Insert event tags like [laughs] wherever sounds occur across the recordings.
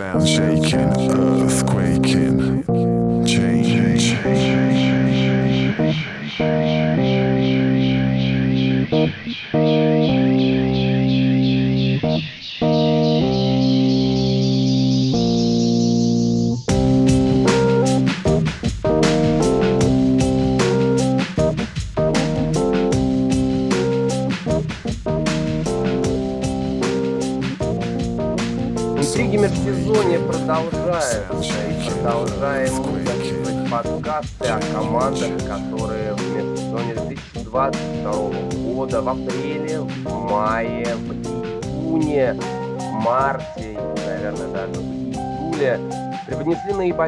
Sound shaking, earth quaking,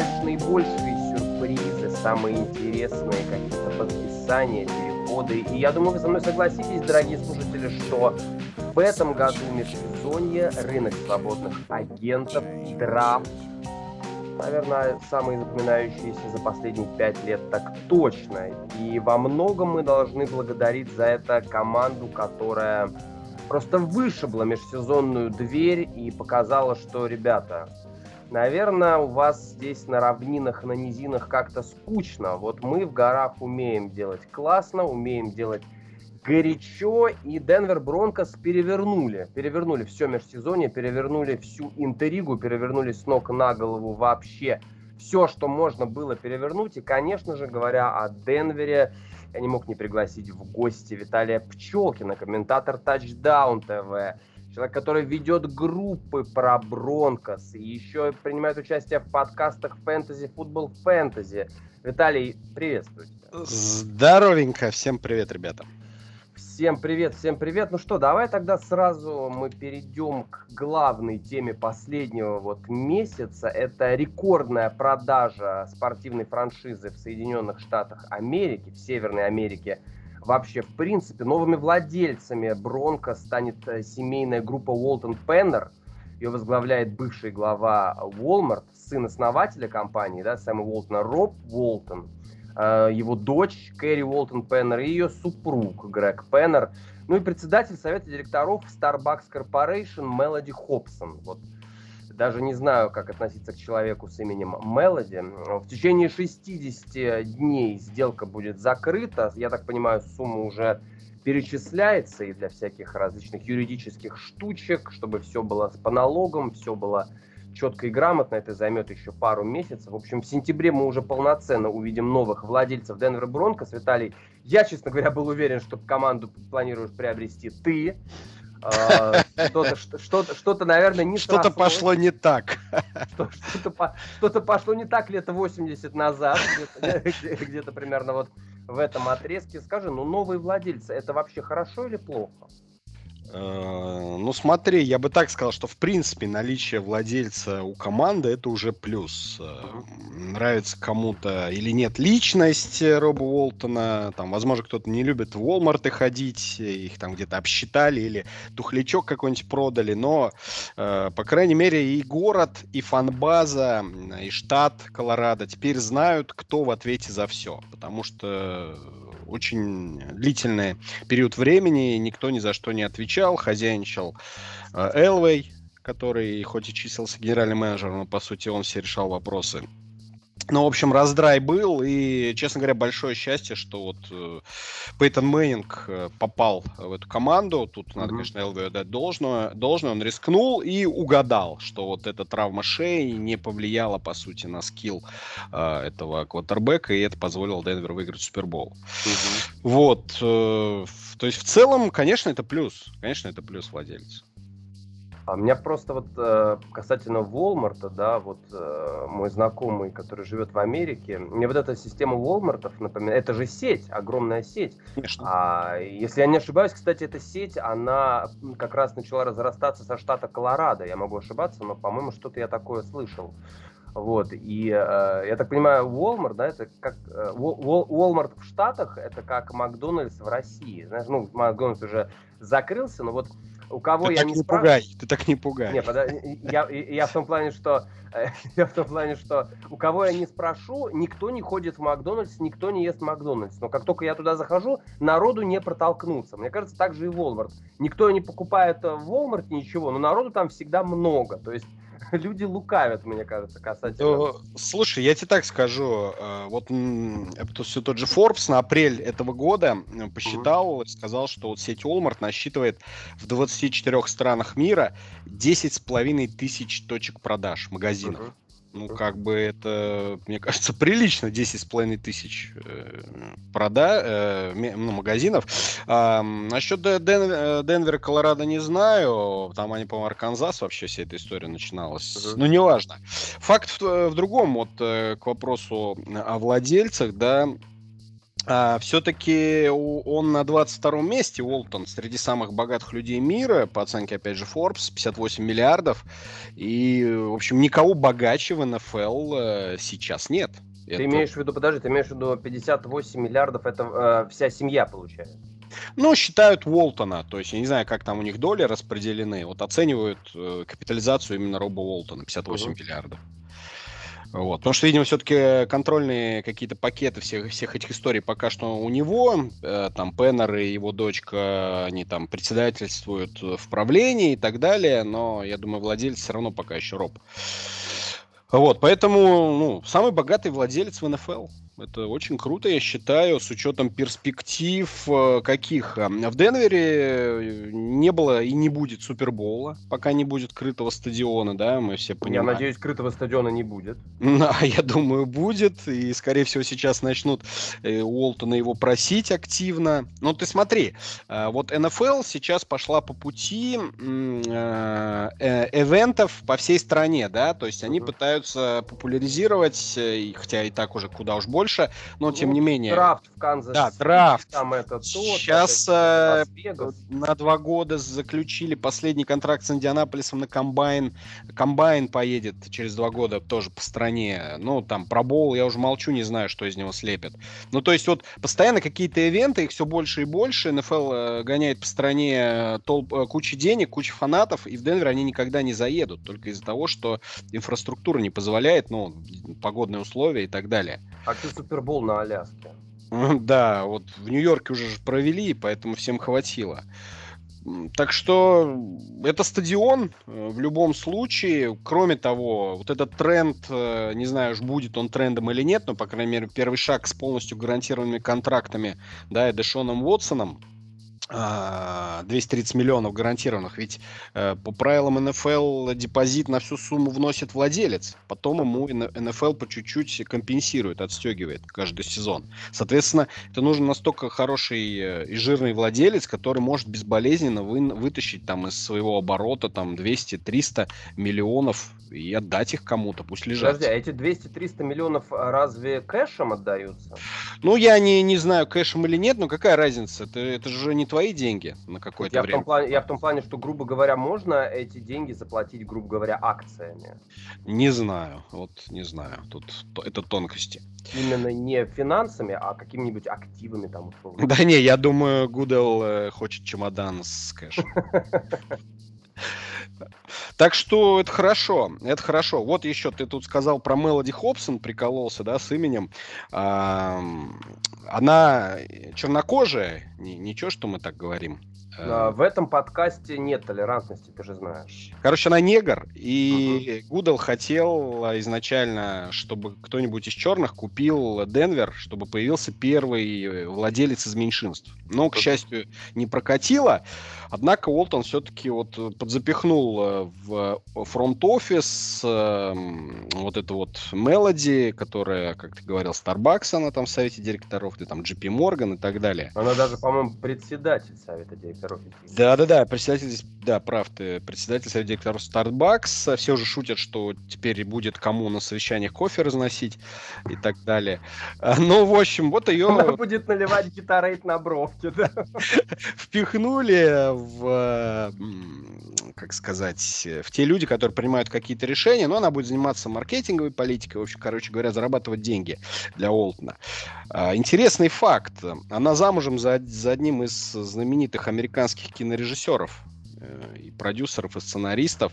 наибольш- наибольшие сюрпризы, самые интересные какие-то подписания, переходы. И я думаю, вы со мной согласитесь, дорогие слушатели, что в этом году межсезонье, рынок свободных агентов, драфт, наверное, самый запоминающийся за последние пять лет, так точно. И во многом мы должны благодарить за это команду, которая просто вышибла межсезонную дверь и показала, что, ребята, наверное, у вас здесь на равнинах, на низинах как-то скучно. Вот мы в горах умеем делать классно, умеем делать горячо, и Денвер Бронкос перевернули. Перевернули все межсезонье, перевернули всю интригу, перевернули с ног на голову вообще все, что можно было перевернуть. И, конечно же, говоря о Денвере, я не мог не пригласить в гости Виталия Пчелкина, комментатор Touchdown ТВ, человек, который ведет группы про Бронкос и еще принимает участие в подкастах Фэнтези, Футбол Фэнтези. Виталий, приветствую тебя. Здоровенько, всем привет, ребята. Всем привет, всем привет. Ну что, давай тогда сразу мы перейдем к главной теме последнего вот месяца. Это рекордная продажа спортивной франшизы в Соединенных Штатах Америки, в Северной Америке. Вообще, в принципе, новыми владельцами Бронко станет э, семейная группа Уолтон Пеннер. Ее возглавляет бывший глава Walmart, сын основателя компании, да, Сэма Уолтона, Роб Уолтон э, его дочь Кэрри Уолтон Пеннер и ее супруг Грег Пеннер, ну и председатель совета директоров Starbucks Corporation Мелоди Хобсон. Вот даже не знаю, как относиться к человеку с именем Мелоди. В течение 60 дней сделка будет закрыта. Я так понимаю, сумма уже перечисляется и для всяких различных юридических штучек, чтобы все было по налогам, все было четко и грамотно, это займет еще пару месяцев. В общем, в сентябре мы уже полноценно увидим новых владельцев Денвер Бронкос. Виталий, я, честно говоря, был уверен, что команду планируешь приобрести ты. А, Что-то, что-то, что-то, наверное, не Что-то пошло не так. Что- Что-то, по- что-то пошло не так лет 80 назад, где-то, где- где-то примерно вот в этом отрезке. Скажи, ну новые владельцы, это вообще хорошо или плохо? Э, Ну смотри, я бы так сказал, что в принципе наличие владельца у команды это уже плюс. Э, Нравится кому-то или нет личность Роба Уолтона, там, возможно, кто-то не любит в Walmart ходить, их там где-то обсчитали или тухлячок какой-нибудь продали, но, э, по крайней мере, и город, и фанбаза, и штат Колорадо теперь знают, кто в ответе за все, потому что очень длительный период времени никто ни за что не отвечал, хозяйничал э, Элвей, который хоть и числился генеральным менеджером, но по сути он все решал вопросы. Ну, в общем, раздрай был, и, честно говоря, большое счастье, что вот э, Пейтон Мэннинг э, попал в эту команду. Тут надо, Мгм. конечно, Элвею дать должное, должное. Он рискнул и угадал, что вот эта травма шеи не повлияла, по сути, на скилл э, этого квотербека, и это позволило Денвер выиграть Супербол. Вот. э, то есть, в целом, конечно, это плюс. Конечно, это плюс владельцу. А у меня просто вот э, касательно Walmart, да, вот э, мой знакомый, который живет в Америке, мне вот эта система Walmart напоминает, это же сеть, огромная сеть. Конечно. А если я не ошибаюсь, кстати, эта сеть, она как раз начала разрастаться со штата Колорадо. Я могу ошибаться, но, по-моему, что-то я такое слышал. Вот, и э, я так понимаю, Walmart, да, это как э, Wal- Wal- Walmart в Штатах, это как Макдональдс в России. Знаешь, ну, Макдональдс уже закрылся, но вот у кого ты я так не не спрашиваю... пугай, ты так не пугай. Не, подо- я, я в том плане, что э, [laughs] я в том плане, что у кого я не спрошу, никто не ходит в Макдональдс, никто не ест Макдональдс. Но как только я туда захожу, народу не протолкнуться. Мне кажется, так же и Walmart. Никто не покупает э, в Walmart ничего, но народу там всегда много. То есть [laughs] люди лукавят, мне кажется, касательно. Э, Слушай, я тебе так скажу. э, Вот это все тот же Forbes на апрель этого года посчитал, сказал, что вот сеть Walmart насчитывает в 24 странах мира 10 с половиной тысяч точек продаж магазинов. Мгм. Ну, как бы это, мне кажется, [laughs] прилично, 10 с половиной тысяч э, прода, э, ну, магазинов. А, насчет Де- Ден- э, Денвера, Колорадо не знаю. Там они, по-моему, Арканзас вообще вся эта история начиналась. Мгм. Ну, неважно. Факт в, э, в другом, вот э, к вопросу о владельцах, да, все-таки он на 22 месте, Уолтон, среди самых богатых людей мира, по оценке, опять же, Forbes, 58 миллиардов. И, в общем, никого богаче в НФЛ э, сейчас нет. Ты Это- имеешь в виду, подожди, ты имеешь в виду 58 миллиардов, это э, вся семья получает? Ну, считают Уолтона, то есть я не знаю, как там у них доли распределены, вот оценивают э, капитализацию именно Роба Уолтона, 58 Мгм. миллиардов. Вот. Потому что, видимо, все-таки контрольные какие-то пакеты всех, всех этих историй пока что у него. Э, там Пеннер и его дочка, они там председательствуют в правлении и так далее. Но, я думаю, владелец все равно пока еще Роб. Вот, поэтому, ну, самый богатый владелец в НФЛ. Это очень круто, я считаю, с учетом перспектив э, каких. А, В Денвере э, не было и не будет Супербола, пока не будет крытого стадиона, да, мы все Я понимаем. надеюсь, крытого стадиона не будет. Да, [laughs] я думаю, будет. И, скорее всего, сейчас начнут э, Уолтона его просить активно. Ну, ты смотри, э, вот НФЛ сейчас пошла по пути э, э, эвентов по всей стране, да, то есть они пытаются популяризировать, э, хотя и так уже куда уж больше, но тем Ну, не менее. Драфт в Канзас. Да, драфт. Там это то. Сейчас, это э. На два года заключили последний контракт с Индианаполисом на комбайн. Комбайн поедет через два года тоже по стране. Ну, там, Pro Bowl я уже молчу, не знаю, что из него слепят. Ну, то есть вот постоянно какие-то ивенты, их все больше и больше. НФЛ э, гоняет по стране э, толп, э, кучу денег, кучу фанатов, и в Денвер они никогда не заедут, только из-за того, что инфраструктура не позволяет, ну, погодные условия и так далее. А ты Супербол на Аляске. Да, вот в Нью-Йорке уже провели, поэтому всем хватило. Так что это стадион э, в любом случае. Кроме того, вот этот тренд, э, не знаю, уж будет он трендом или нет, но, по крайней мере, первый шаг с полностью гарантированными контрактами, да, и Дэшоном Уотсоном, 230 миллионов гарантированных. Ведь э, по правилам НФЛ депозит на всю сумму вносит владелец. Потом ему НФЛ по чуть-чуть компенсирует, отстегивает каждый сезон. Соответственно, это нужен настолько хороший э, и жирный владелец, который может безболезненно вы- вытащить там из своего оборота там 200-300 миллионов и отдать их кому-то, пусть лежат. Подожди, а эти 200-300 миллионов а, разве кэшем отдаются? Ну, я не, не знаю, кэшем или нет, но какая разница? Это, это же не твои деньги на какое-то Я в, время. том плане, я в том плане, что, грубо говоря, можно эти деньги заплатить, грубо говоря, акциями. Не знаю, вот не знаю, тут то- это тонкости. Именно не финансами, а какими-нибудь активами там условно. Да не, я думаю, Гудел э, хочет чемодан с кэшем. [laughs] Так что это хорошо, это хорошо. Вот еще ты тут сказал про Мелоди Хобсон, прикололся, да, с именем. Она чернокожая, Ни- ничего, что мы так говорим. Э, В этом подкасте нет толерантности, ты же знаешь. Короче, она негр, и Гудел хотел а, изначально, чтобы кто-нибудь из черных купил Денвер, чтобы появился первый э, владелец из меньшинств. Но, к счастью, не прокатило. Однако Уолтон все-таки вот э, подзапихнул э, в фронт-офис эм, вот эту вот Мелоди, которая, как ты говорил, Starbucks, она там в совете директоров, ты там JP Morgan и так далее. Она даже, по-моему, председатель совета директоров. Да-да-да, председатель здесь, да, прав ты, председатель совета директоров Starbucks. Все уже шутят, что теперь будет кому на совещаниях кофе разносить и так далее. А, Ну, в общем, вот Она ее будет наливать гитарейт на бровки, да? [laughs] впихнули в, как сказать, в те люди, которые принимают какие-то решения, но она будет заниматься маркетинговой политикой, в общем, короче говоря, зарабатывать деньги для Олтона. А, Интересный факт. Она замужем за, за одним из знаменитых американских кинорежиссеров э, и продюсеров, и сценаристов.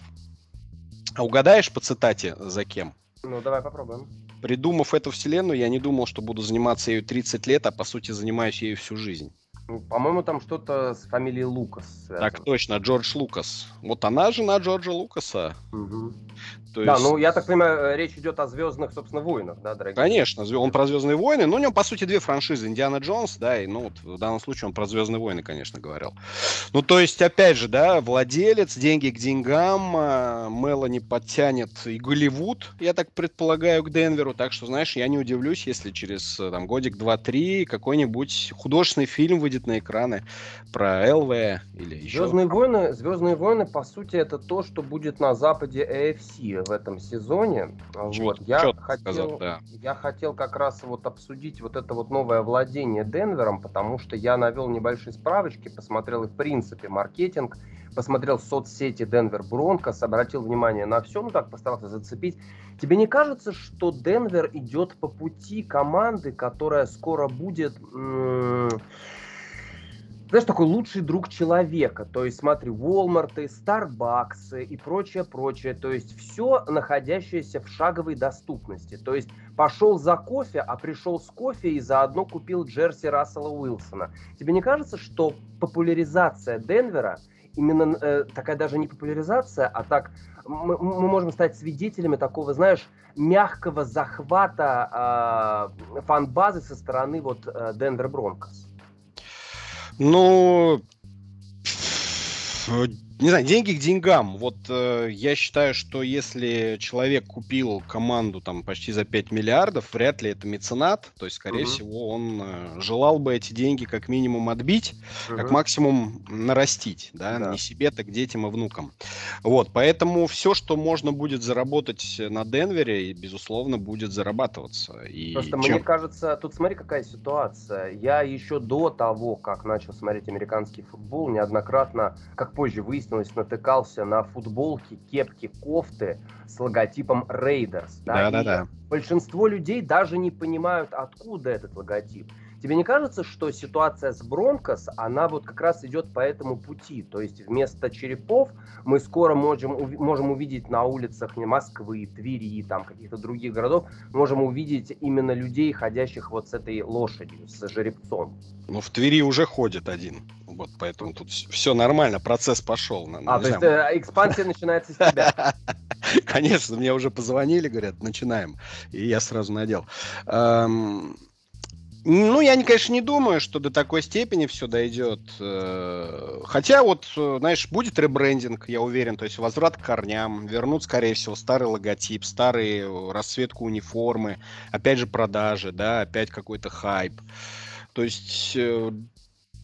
А угадаешь по цитате за кем? Ну, давай попробуем. Придумав эту вселенную, я не думал, что буду заниматься ею 30 лет, а по сути занимаюсь ею всю жизнь. Ну, По-моему, там что-то с фамилией Лукас связано. Так точно, Джордж Лукас. Вот она жена Джорджа Лукаса. Мгм. То Да, есть- ну я так понимаю, э, речь идет о звездных, собственно, войнах, да, дорогие? Конечно, он про Звездные войны, но у него, по сути, две франшизы. Индиана Джонс, да, и, ну, вот в данном случае он про Звездные войны, конечно, говорил. Ну, то есть, опять же, да, владелец, деньги к деньгам, а, Мелани подтянет и Голливуд, я так предполагаю, к Денверу, так что, знаешь, я не удивлюсь, если через, э, там, годик, два-три какой-нибудь художественный фильм выйдет на экраны про ЛВ или еще. Звездные войны, Звездные войны, по сути, это то, что будет на западе AFC в этом сезоне. Чё- Вот. Я хотел, сказал, да. я хотел как раз вот обсудить вот это вот новое владение Денвером, потому что я навел небольшие справочки, посмотрел и в принципе маркетинг, посмотрел соцсети Денвер Бронкос, обратил внимание на все, ну так постарался зацепить. Тебе не кажется, что Денвер идет по пути команды, которая скоро будет м, знаешь, такой лучший друг человека. То есть, смотри, Walmart, Starbucks и прочее, прочее. То есть, все находящееся в шаговой доступности. То есть, пошел за кофе, а пришел с кофе и заодно купил джерси Рассела Уилсона. Тебе не кажется, что популяризация Денвера, именно э, такая даже не популяризация, а так мы, мы можем стать свидетелями такого, знаешь, мягкого захвата э, фан-базы со стороны вот э, Денвер Бронкос? Ну, не знаю, деньги к деньгам. Вот э, я считаю, что если человек купил команду там почти за 5 миллиардов, вряд ли это меценат. То есть, скорее Мгм. всего, он э, желал бы эти деньги как минимум отбить, как Мгм. максимум нарастить, да, Да. не себе, так детям и внукам. Вот, поэтому все, что можно будет заработать на Денвере, безусловно, будет зарабатываться. И Просто чем- мне кажется, тут смотри, какая ситуация. Я еще до того, как начал смотреть американский футбол, неоднократно, как позже выяснилось, натыкался на футболки, кепки, кофты с логотипом Raiders. да, и Да-да-да. Большинство людей даже не понимают, откуда этот логотип. Тебе не кажется, что ситуация с Бронкос, она вот как раз идет по этому пути? То есть вместо черепов мы скоро можем, можем увидеть на улицах не Москвы, Твери, там каких-то других городов, можем увидеть именно людей, ходящих вот с этой лошадью, с жеребцом. Ну, в Твери уже ходит один. Вот, поэтому тут все нормально, процесс пошел. На- А, то есть э, экспансия начинается с тебя. [laughs] Конечно, мне уже позвонили, говорят, начинаем. И я сразу надел. Ну, я, не- конечно, не думаю, что до такой степени все дойдет. Э, Хотя вот, э, знаешь, будет ребрендинг, я уверен, то есть возврат к корням, вернут, скорее всего, старый логотип, старые расцветку униформы, опять же продажи, да, опять какой-то хайп. То есть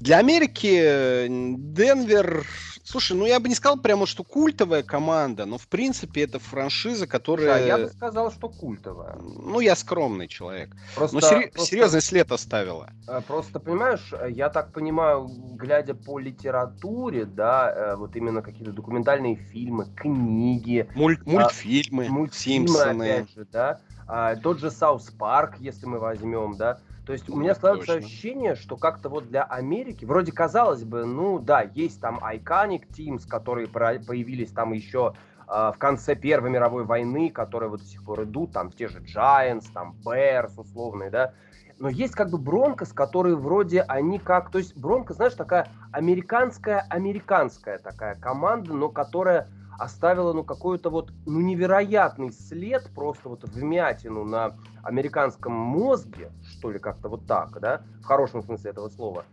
для Америки э, Денвер, слушай, ну я бы не сказал прямо, что культовая команда, но в принципе это франшиза, Да, которая... я бы сказал, что культовая. Ну, я скромный человек. Просто, Но сери- просто- серьезный след оставила. Э, Просто, понимаешь, э, я так понимаю, глядя по литературе, да, вот именно какие-то документальные фильмы, книги, Муль- мультфильмы, А, мультфильмы, Симпсоны. опять же, да, а, тот же South Park, если мы возьмем, да, то есть у Ну, меня складывается точно. ощущение, что как-то вот для Америки, вроде казалось бы, ну да, есть там Iconic Teams, которые про- появились там еще а, в конце Первой мировой войны, которые вот до сих пор идут, там те же Giants, там Bears условные, да, но есть как бы Бронкос, которые вроде они как, то есть Бронкос, знаешь, такая американская, американская такая команда, но которая оставила, ну, какой-то вот, ну, невероятный след, просто вот вмятину на американском мозге, что ли, как-то вот так, да, в хорошем смысле этого слова.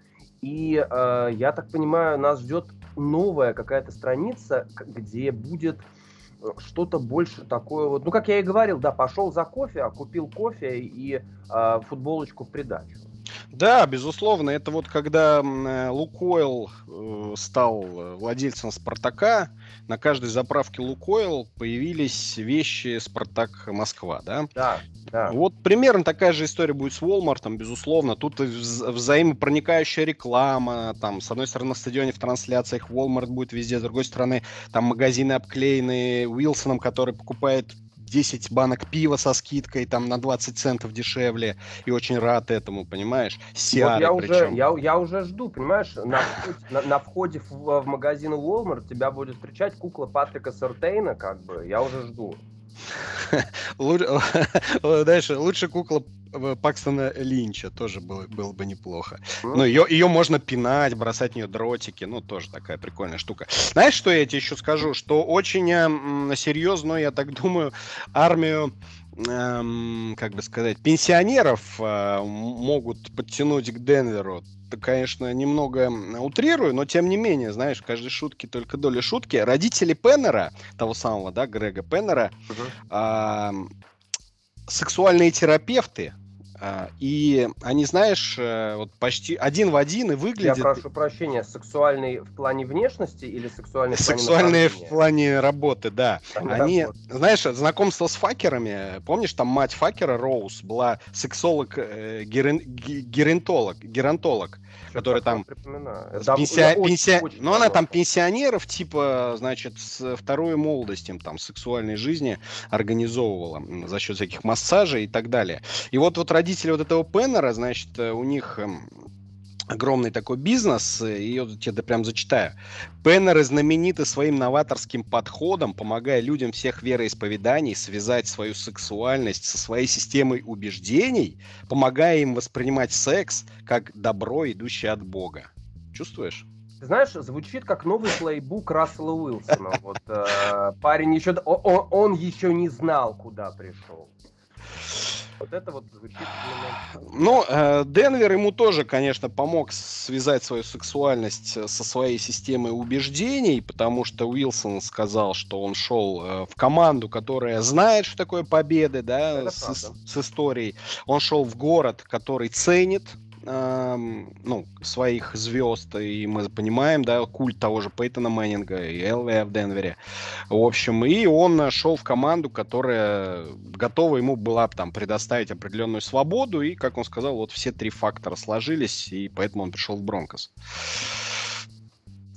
И э, я так понимаю, нас ждет новая какая-то страница, где будет э, что-то больше такое вот, ну, как я и говорил, да, пошел за кофе, а купил кофе и э, футболочку в придачу. Да, безусловно, это вот когда э, Лукойл э, стал э, владельцем Спартака, на каждой заправке Лукойл появились вещи Спартак Москва, да? Да, да. Вот примерно такая же история будет с Walmart, безусловно. Тут и вз- взаимопроникающая реклама. Там, с одной стороны, на стадионе в трансляциях Walmart будет везде, с другой стороны, там магазины обклеены Уилсоном, который покупает 10 банок пива со скидкой, там на 20 центов дешевле, и очень рад этому, понимаешь? Вот Сиары я уже, я, я уже жду, понимаешь, на входе, на, на входе в, в магазин Walmart тебя будет встречать кукла Патрика Сертейна, как бы, я уже жду. [laughs] Дальше, [laughs] лучше кукла Пакстона Линча тоже было, было бы неплохо. Mm. Ну, ее, ее можно пинать, бросать в нее дротики, ну, тоже такая прикольная штука. Знаешь, что я тебе еще скажу? Что очень э, серьезно, я так думаю, армию эм, как бы сказать, пенсионеров э, могут подтянуть к Денверу. Это, конечно, немного утрирую, но тем не менее, знаешь, в каждой шутке только доля шутки. Родители Пеннера, того самого, да, Грега Пеннера, uh-huh. э, сексуальные терапевты, и они, знаешь, э, вот почти один в один и выглядят... Я прошу прощения, сексуальный в плане внешности или сексуальный в плане Сексуальные в плане работы, да. Они, работы. знаешь, знакомство с факерами, помнишь, там мать факера Роуз была сексолог, э, геронтолог, геронтолог который там пенсия, пенсия, ну она там пенсионеров типа, значит, с второй молодости, там сексуальной жизни организовывала за счет всяких массажей и так далее. И вот вот родители вот этого Пеннера, значит, э, у них огромный такой бизнес, и я тебе прям зачитаю. Пеннеры знамениты своим новаторским подходом, помогая людям всех вероисповеданий связать свою сексуальность со своей системой убеждений, помогая им воспринимать секс как добро, идущее от Бога. Чувствуешь? знаешь, звучит как новый плейбук Рассела Уилсона. Вот э, парень еще, он, он еще не знал, куда пришел. Вот это вот звучит именно... Ну, э, Денвер ему тоже, конечно, помог связать свою сексуальность э, со своей системой убеждений, потому что Уилсон сказал, что он шел э, в команду, которая знает, что такое победы, да, с, с историей. Он шел в город, который ценит ну, своих звезд, и мы понимаем, да, культ того же Пейтона Мэннинга и ЛВ в Денвере. В общем, и он нашел в команду, которая готова ему была там предоставить определенную свободу, и, как он сказал, вот все три фактора сложились, и поэтому он пришел в Бронкос.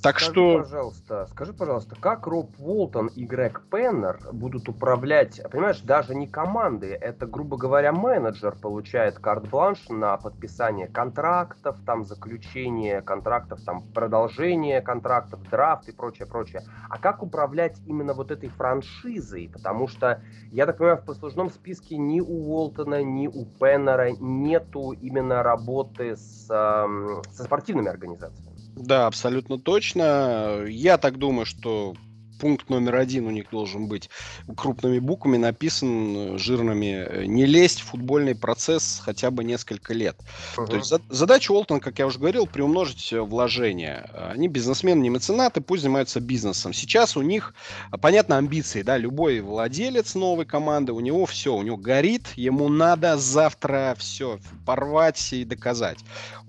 Так скажи, что... Пожалуйста, скажи, пожалуйста, как Роб Уолтон и Грег Пеннер будут управлять, понимаешь, даже не команды, это, грубо говоря, менеджер получает карт-бланш на подписание контрактов, там, заключение контрактов, там, продолжение контрактов, драфт и прочее, прочее. А как управлять именно вот этой франшизой? Потому что, я так понимаю, в послужном списке ни у Уолтона, ни у Пеннера нету именно работы с, э, со спортивными организациями. Да, абсолютно точно. Я так думаю, что пункт номер один у них должен быть крупными буквами написан жирными не лезть в футбольный процесс хотя бы несколько лет. Uh-huh. То есть задача Уолтон, как я уже говорил, приумножить вложения. Они бизнесмены, не меценаты, пусть занимаются бизнесом. Сейчас у них, понятно, амбиции, да, любой владелец новой команды, у него все, у него горит, ему надо завтра все порвать и доказать.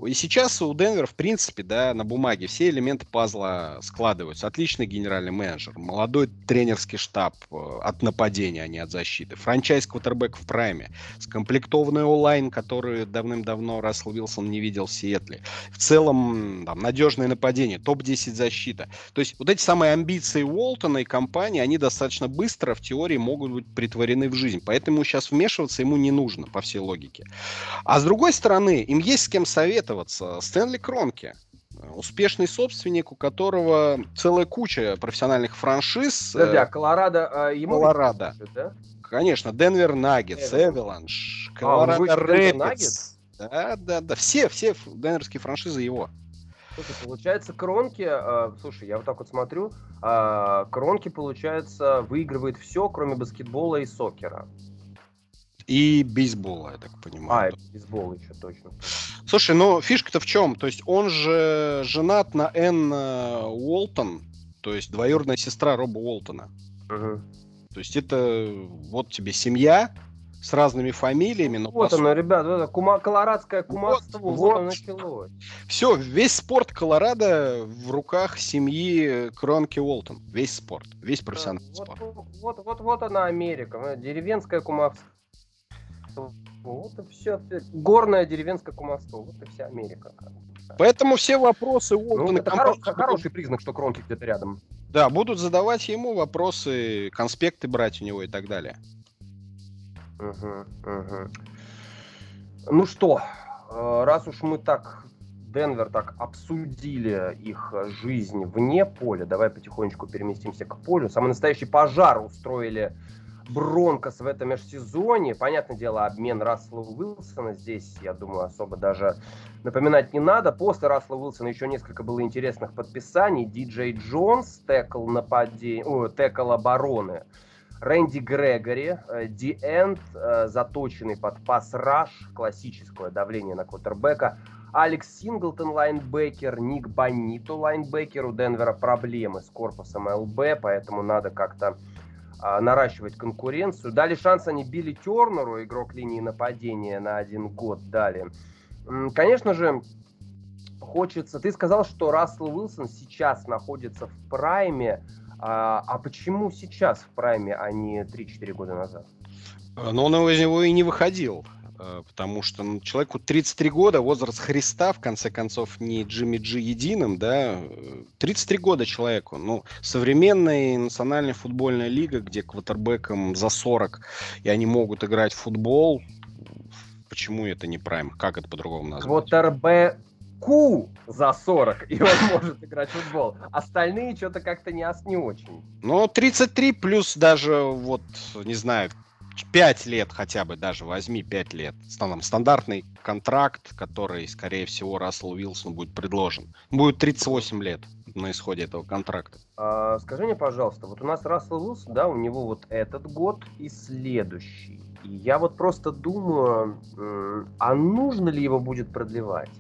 И сейчас у Денвера, в принципе, да, на бумаге все элементы пазла складываются. Отличный генеральный менеджер, молодой тренерский штаб э, от нападения, а не от защиты. Франчайз квотербек в прайме. Скомплектованный онлайн, который давным-давно Рассел Вилсон не видел в Сиэтле. В целом, там, надежное нападение, топ-10 защита. То есть вот эти самые амбиции Уолтона и компании, они достаточно быстро в теории могут быть притворены в жизнь. Поэтому сейчас вмешиваться ему не нужно, по всей логике. А с другой стороны, им есть с кем советоваться. Стэнли Кронки успешный собственник, у которого целая куча профессиональных франшиз. Подожди, а Колорадо а, ему Колорадо. да? Конечно, Денвер Наггетс, Эвеланш, Колорадо Рэпидс. Да, да, да, все, все денверские франшизы его. Слушай, получается, Кронки, э, слушай, я вот так вот смотрю, э, Кронки, получается, выигрывает все, кроме баскетбола и сокера. И бейсбола, я так понимаю. А, бейсбол еще точно. Слушай, ну фишка-то в чем? То есть он же женат на Энн э, Уолтон, то есть двоюродная сестра Роба Уолтона. Угу. То есть это вот тебе семья с разными фамилиями. Но вот оно, ребят, вот это кума, колорадское кумовство, вот, вот, вот началось. Все, весь спорт Колорадо в руках семьи Кронки Уолтон. Весь спорт, весь профессиональный да, спорт. Вот, вот, вот, вот она Америка, деревенское кумовство вот и все. Горная деревенская кумовство. Вот и вся Америка. Поэтому все вопросы Уолтона... Ну, это хоро- хороший признак, что Кронки где-то рядом. Да, будут задавать ему вопросы, конспекты брать у него и так далее. Угу, угу. Ну что, э, раз уж мы так, Денвер так обсудили их жизнь вне поля, давай потихонечку переместимся к полю. Самый настоящий пожар устроили Бронкос в этом межсезоне. Понятное дело, обмен Рассела Уилсона здесь, я думаю, особо даже напоминать не надо. После Рассела Уилсона еще несколько было интересных подписаний. Диджей Джонс, текл, нападения, о, текл обороны. Рэнди Грегори, Ди Энд, э, заточенный под пас-раш, классическое давление на квотербека. Алекс Синглтон, лайнбекер, Ник Бонито, лайнбекер. У Денвера проблемы с корпусом ЛБ, поэтому надо как-то а, наращивать конкуренцию. Дали шанс они Билли Тернеру, игрок линии нападения, на один год дали. Конечно же, хочется... Ты сказал, что Рассел Уилсон сейчас находится в прайме. А, а почему сейчас в прайме, а не 3-4 года назад? Но он из него и не выходил. Э, потому что ну, человеку 33 года, возраст Христа, в конце концов, не Джимми Джи единым, да, 33 года человеку. Ну, современная национальная футбольная лига, где квотербекам за 40, и они могут играть в футбол, почему это не прайм? Как это по-другому назвать? Квотербеку за 40, и он может играть в футбол. Остальные что-то как-то не, не очень. Ну, 33 плюс даже, вот, не знаю, 5 лет хотя бы даже, возьми 5 лет. Там, стандартный контракт, который, скорее всего, Рассел Уилсон будет предложен. Будет 38 лет на исходе этого контракта. А, скажи мне, пожалуйста, вот у нас Рассел Уилсон, да, у него вот этот год и следующий. И я вот просто думаю, а нужно ли его будет продлевать?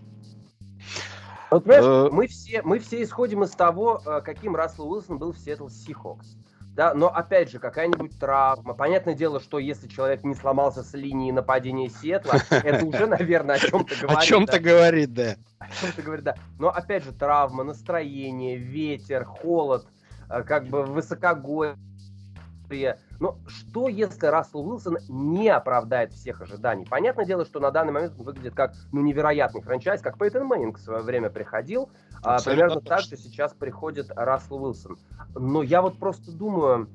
Вот, понимаешь, э, мы все, мы все исходим из того, э, каким Рассел Уилсон был в Сиэтл Сихокс да, но опять же, какая-нибудь травма. Понятное дело, что если человек не сломался с линии нападения Сиэтла, [laughs] это уже, наверное, о чем-то говорит. О чем-то говорит, да. [laughs] О чем-то говорит, да. Но опять же, травма, настроение, ветер, холод, э, как бы высокогорье. Но что, если Рассел Уилсон не оправдает всех ожиданий? Понятное дело, что на данный момент он выглядит как ну, невероятный franchise, как Пейтон Мэннинг в свое время приходил, а, примерно так же сейчас приходит Рассел Уилсон. Но я вот просто думаю,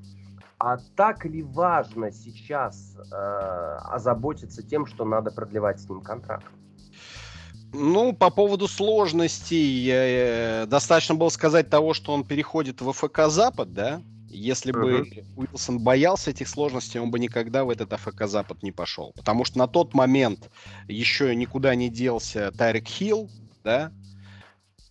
а так ли важно сейчас э, озаботиться тем, что надо продлевать с ним контракт? Ну, по поводу сложностей, э, достаточно было сказать того, что он переходит в ФК Запад, да? Если бы uh-huh. Уилсон боялся этих сложностей, он бы никогда в этот АФК Запад не пошел. Потому что на тот момент еще никуда не делся Тайрек Хилл, да,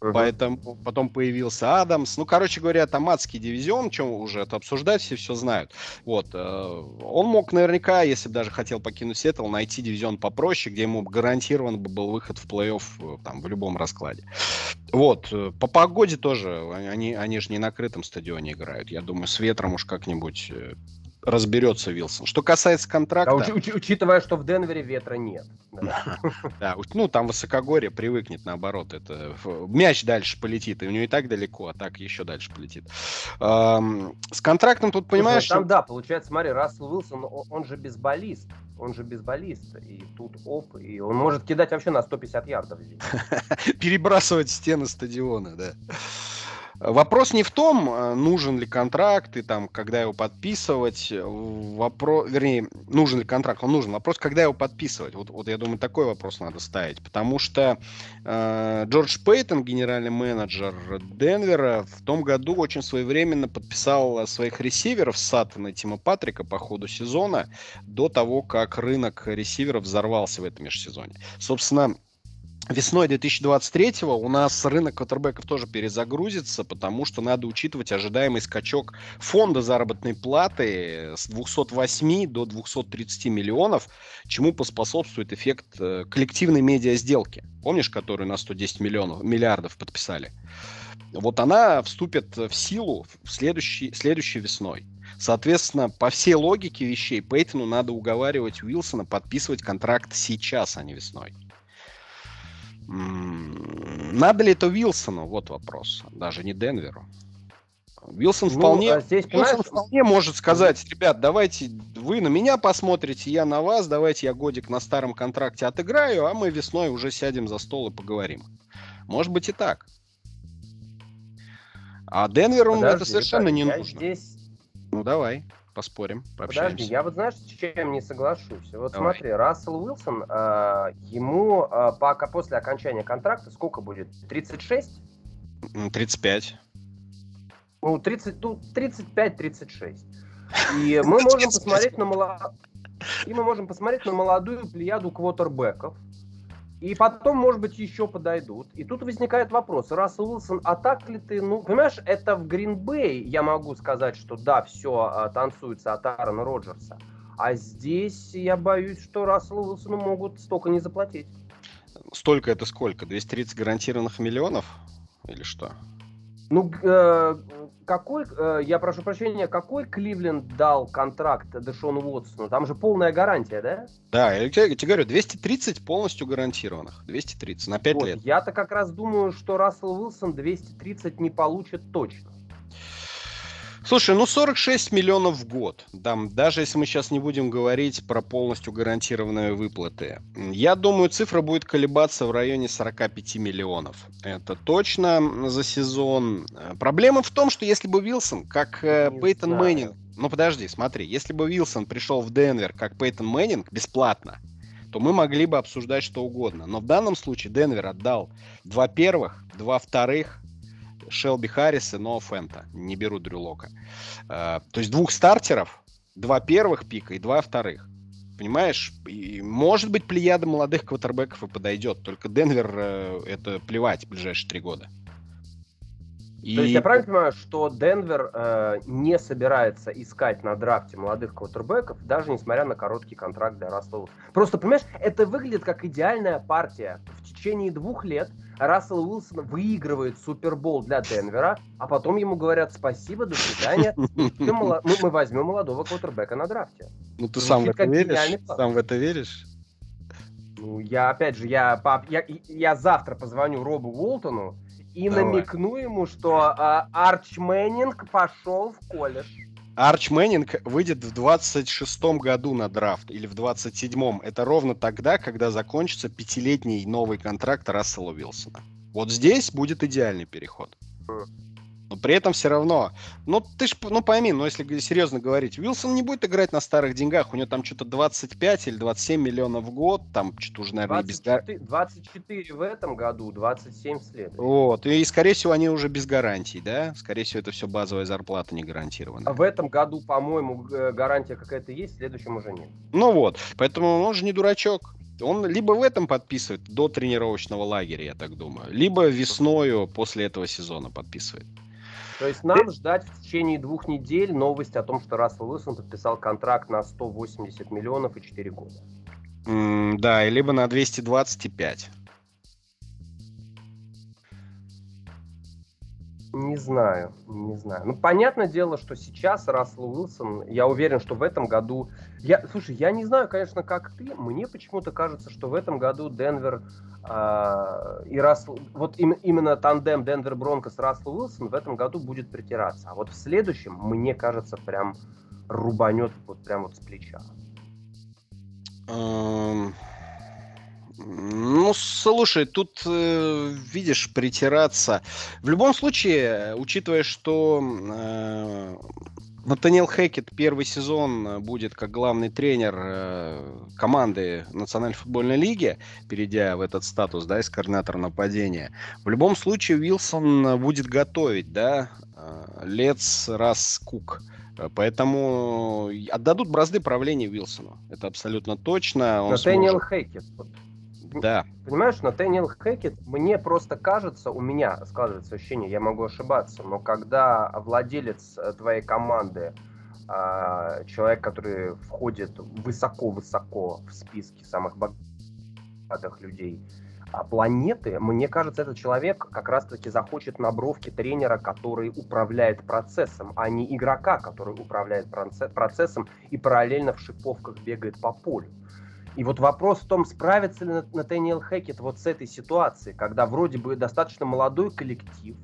Uh-huh. Поэтому потом появился Адамс. Ну, короче говоря, там адский дивизион, чем уже это обсуждать, все все знают. Вот. Э, он мог наверняка, если бы даже хотел покинуть Сиэтл, найти дивизион попроще, где ему гарантирован бы был выход в плей-офф э, там, в любом раскладе. Вот. Э, по погоде тоже. Они, они же не на крытом стадионе играют. Я думаю, с ветром уж как-нибудь разберется Вилсон. Что касается контракта... Да, уч- учитывая, что в Денвере ветра нет. Да, [laughs] ну там высокогорье привыкнет, наоборот. Это мяч дальше полетит, и у него и так далеко, а так еще дальше полетит. С контрактом тут, понимаешь... Там, да, получается, смотри, Рассел Уилсон, он же безболист. Он же безболист. И тут оп, и он может кидать вообще на 150 ярдов. [laughs] Перебрасывать стены стадиона, да. Вопрос не в том, э, нужен ли контракт и там, когда его подписывать. Вопрос, вернее, нужен ли контракт, он нужен. Вопрос, когда его подписывать. Вот, вот я думаю, такой вопрос надо ставить. Потому что э, Джордж Пейтон, генеральный менеджер Денвера, в том году очень своевременно подписал своих ресиверов Саттона и Тима Патрика по ходу сезона до того, как рынок ресиверов взорвался в этом межсезоне. Собственно, Весной 2023 у нас рынок квотербеков тоже перезагрузится, потому что надо учитывать ожидаемый скачок фонда заработной платы с 208 до 230 миллионов, чему поспособствует эффект э, коллективной медиа сделки. Помнишь, которую на 110 миллионов, миллиардов подписали? Вот она вступит в силу в следующей, следующей весной. Соответственно, по всей логике вещей Пейтону надо уговаривать Уилсона подписывать контракт сейчас, а не весной. Надо ли это Вилсону? Вот вопрос. Даже не Денверу. Вилсон ну, вполне, а здесь, Вилсон вполне может сказать, ребят, давайте вы на меня посмотрите, я на вас, давайте я годик на старом контракте отыграю, а мы весной уже сядем за стол и поговорим. Может быть и так. А Денверу Подожди, это совершенно не нужно. Здесь... Ну давай поспорим, пообщаемся. Подожди, я вот знаешь, с чем не соглашусь? Вот Давай. смотри, Рассел Уилсон, э, ему э, пока после окончания контракта сколько будет? 36? 35. Ну, 30, ну, 35-36. И мы можем [laughs] посмотреть на моло... и мы можем посмотреть на молодую плеяду квотербеков, и потом, может быть, еще подойдут. И тут возникает вопрос. Рассел Уилсон, а так ли ты... Ну, понимаешь, это в Гринбей я могу сказать, что да, все а, танцуется от Аарона Роджерса. А здесь я боюсь, что Расселу Уилсону могут столько не заплатить. Столько это сколько? 230 гарантированных миллионов? Или что? Ну, э, какой, э, я прошу прощения, какой Кливленд дал контракт Дэшону Уотсону? Там же полная гарантия, да? Да, я тебе, я тебе говорю, 230 полностью гарантированных. 230 на 5 вот, лет. Я-то как раз думаю, что Рассел Уилсон 230 не получит точно. Слушай, ну 46 миллионов в год. Там, даже если мы сейчас не будем говорить про полностью гарантированные выплаты. Я думаю, цифра будет колебаться в районе 45 миллионов. Это точно за сезон. Проблема в том, что если бы Вилсон, как э, не Пейтон знаю. Мэннинг... Ну подожди, смотри. Если бы Вилсон пришел в Денвер, как Пейтон Мэннинг, бесплатно, то мы могли бы обсуждать что угодно. Но в данном случае Денвер отдал два первых, два вторых, Шелби Харрис и Ноа Фента. Не беру Дрю Лока. Uh, то есть двух стартеров, два первых пика и два вторых. Понимаешь? И, может быть, плеяда молодых квотербеков и подойдет. Только Денвер uh, это плевать в ближайшие три года. И... То есть я правильно понимаю, что Денвер э, не собирается искать на драфте молодых квотербеков, даже несмотря на короткий контракт для Рассела Просто, понимаешь, это выглядит как идеальная партия. В течение двух лет Рассел Уилсон выигрывает Супербол для Денвера, а потом ему говорят спасибо, до свидания, мы, мы возьмем молодого квотербека на драфте. Ну ты сам в это веришь? Сам в это веришь? Ну, я, опять же, я, я, я завтра позвоню Робу Уолтону, и Давай. намекну ему, что э, Арч Мэннинг пошел в колледж. Арч Мэннинг выйдет в 26-м году на драфт или в 27-м. Это ровно тогда, когда закончится пятилетний новый контракт Рассела Уилсона. Вот здесь будет идеальный переход. Но при этом все равно, ну ты ж, ну пойми, ну если серьезно говорить, Уилсон не будет играть на старых деньгах, у него там что-то 25 или 27 миллионов в год, там что-то уже, наверное, 24, без 24 в этом году, 27 в следующем. Вот, и, скорее всего, они уже без гарантий, да? Скорее всего, это все базовая зарплата не гарантированная. А в этом году, по-моему, гарантия какая-то есть, в следующем уже нет. Ну вот, поэтому он же не дурачок. Он либо в этом подписывает до тренировочного лагеря, я так думаю, либо весною после этого сезона подписывает. То есть нам ждать в течение двух недель новость о том, что Рассел Уилсон подписал контракт на 180 миллионов и 4 года. Mm, да, либо на 225. Не знаю, не знаю. Ну, понятное дело, что сейчас Рассел Уилсон, я уверен, что в этом году... Я, слушай, я не знаю, конечно, как ты, мне почему-то кажется, что в этом году Денвер э, и Рассел... Вот им, именно тандем Денвер Бронко с Рассел Уилсон в этом году будет притираться. А вот в следующем, мне кажется, прям рубанет вот прям вот с плеча. Um... Ну, слушай, тут, э, видишь, притираться. В любом случае, учитывая, что э, Натаниэл Хекет первый сезон будет как главный тренер э, команды Национальной футбольной лиги, перейдя в этот статус, да, из координатора нападения, в любом случае Уилсон будет готовить, да, э, Лец раз Кук. Поэтому отдадут бразды правления Уилсону. Это абсолютно точно. Натаниэл сможет... Хейкет. Да. Понимаешь, Натаниэл Хэкет, мне просто кажется, у меня складывается ощущение, я могу ошибаться, но когда владелец э, твоей команды, а, человек, который входит высоко-высоко в списки самых богатых людей а, планеты, мне кажется, этот человек как раз-таки захочет на бровке тренера, который управляет процессом, а не игрока, который управляет процессом и параллельно в шиповках бегает по полю. И вот вопрос в том, справится ли Натаниэл Хэкет вот с этой ситуацией, когда вроде бы достаточно молодой коллектив,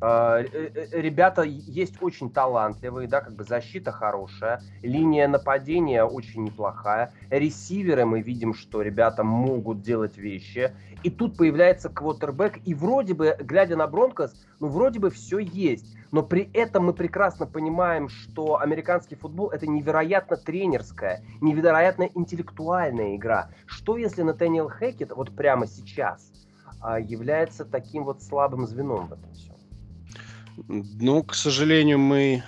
ребята есть очень талантливые, да, как бы защита хорошая, линия нападения очень неплохая, ресиверы мы видим, что ребята могут делать вещи, и тут появляется квотербек, и вроде бы, глядя на Бронкос, ну вроде бы все есть, но при этом мы прекрасно понимаем, что американский футбол это невероятно тренерская, невероятно интеллектуальная игра. Что если Натаниэл Хэкет вот прямо сейчас а, является таким вот слабым звеном в этом всем? Ну, к сожалению, мы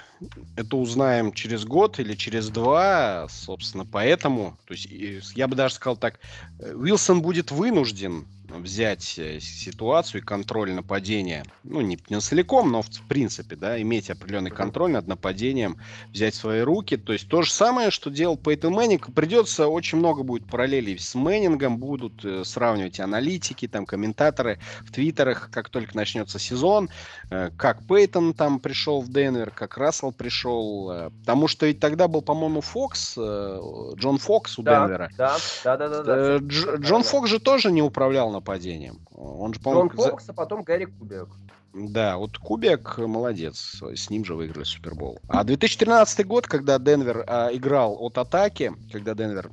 это узнаем через год или через два, собственно, поэтому, то есть я бы даже сказал так, э, Уилсон будет вынужден взять э, ситуацию и контроль нападения, ну, не, не целиком, но в принципе, да, иметь определенный контроль над нападением, взять в свои руки. То есть то же самое, что делал Пейтон Мэннинг. Придется, очень много будет параллелей с Мэннингом, будут э, сравнивать аналитики, там, комментаторы в твиттерах, как только начнется сезон, э, как Пейтон там пришел в Денвер, как Рассел пришел. Э, потому что ведь тогда был, по-моему, Фокс, э, Джон Фокс у Да, Денвера. да, да, да, да. да. Э, Дж-. Джон Фокс же тоже не управлял нападением. Он же, Джон по-моему, за- Фокс, а потом Гэри Кубиак. да, вот Кубиак молодец, с ним же выиграли Супербол. А 2013 год, когда Денвер а, играл от атаки, когда Денвер,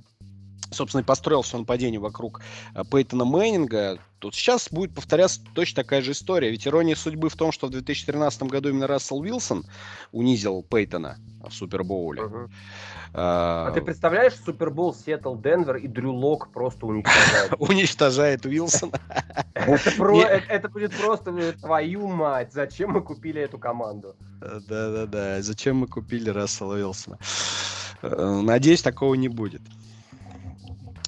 собственно, и построил все нападение вокруг а, Пейтона Мэннинга, тут сейчас будет повторяться точно такая же история. Ведь ирония судьбы в том, что в 2013 году именно Рассел Уилсон унизил Пейтона в Супербоуле. А, А ты представляешь, Супербол Сиэтл Денвер и Дрю Лок просто уничтожают? [laughs] уничтожает Уилсона. Это, [laughs] будет просто э, твою мать. Зачем мы купили эту команду? Да-да-да. Зачем мы купили Рассела Уилсона? Э, Надеюсь, такого не будет.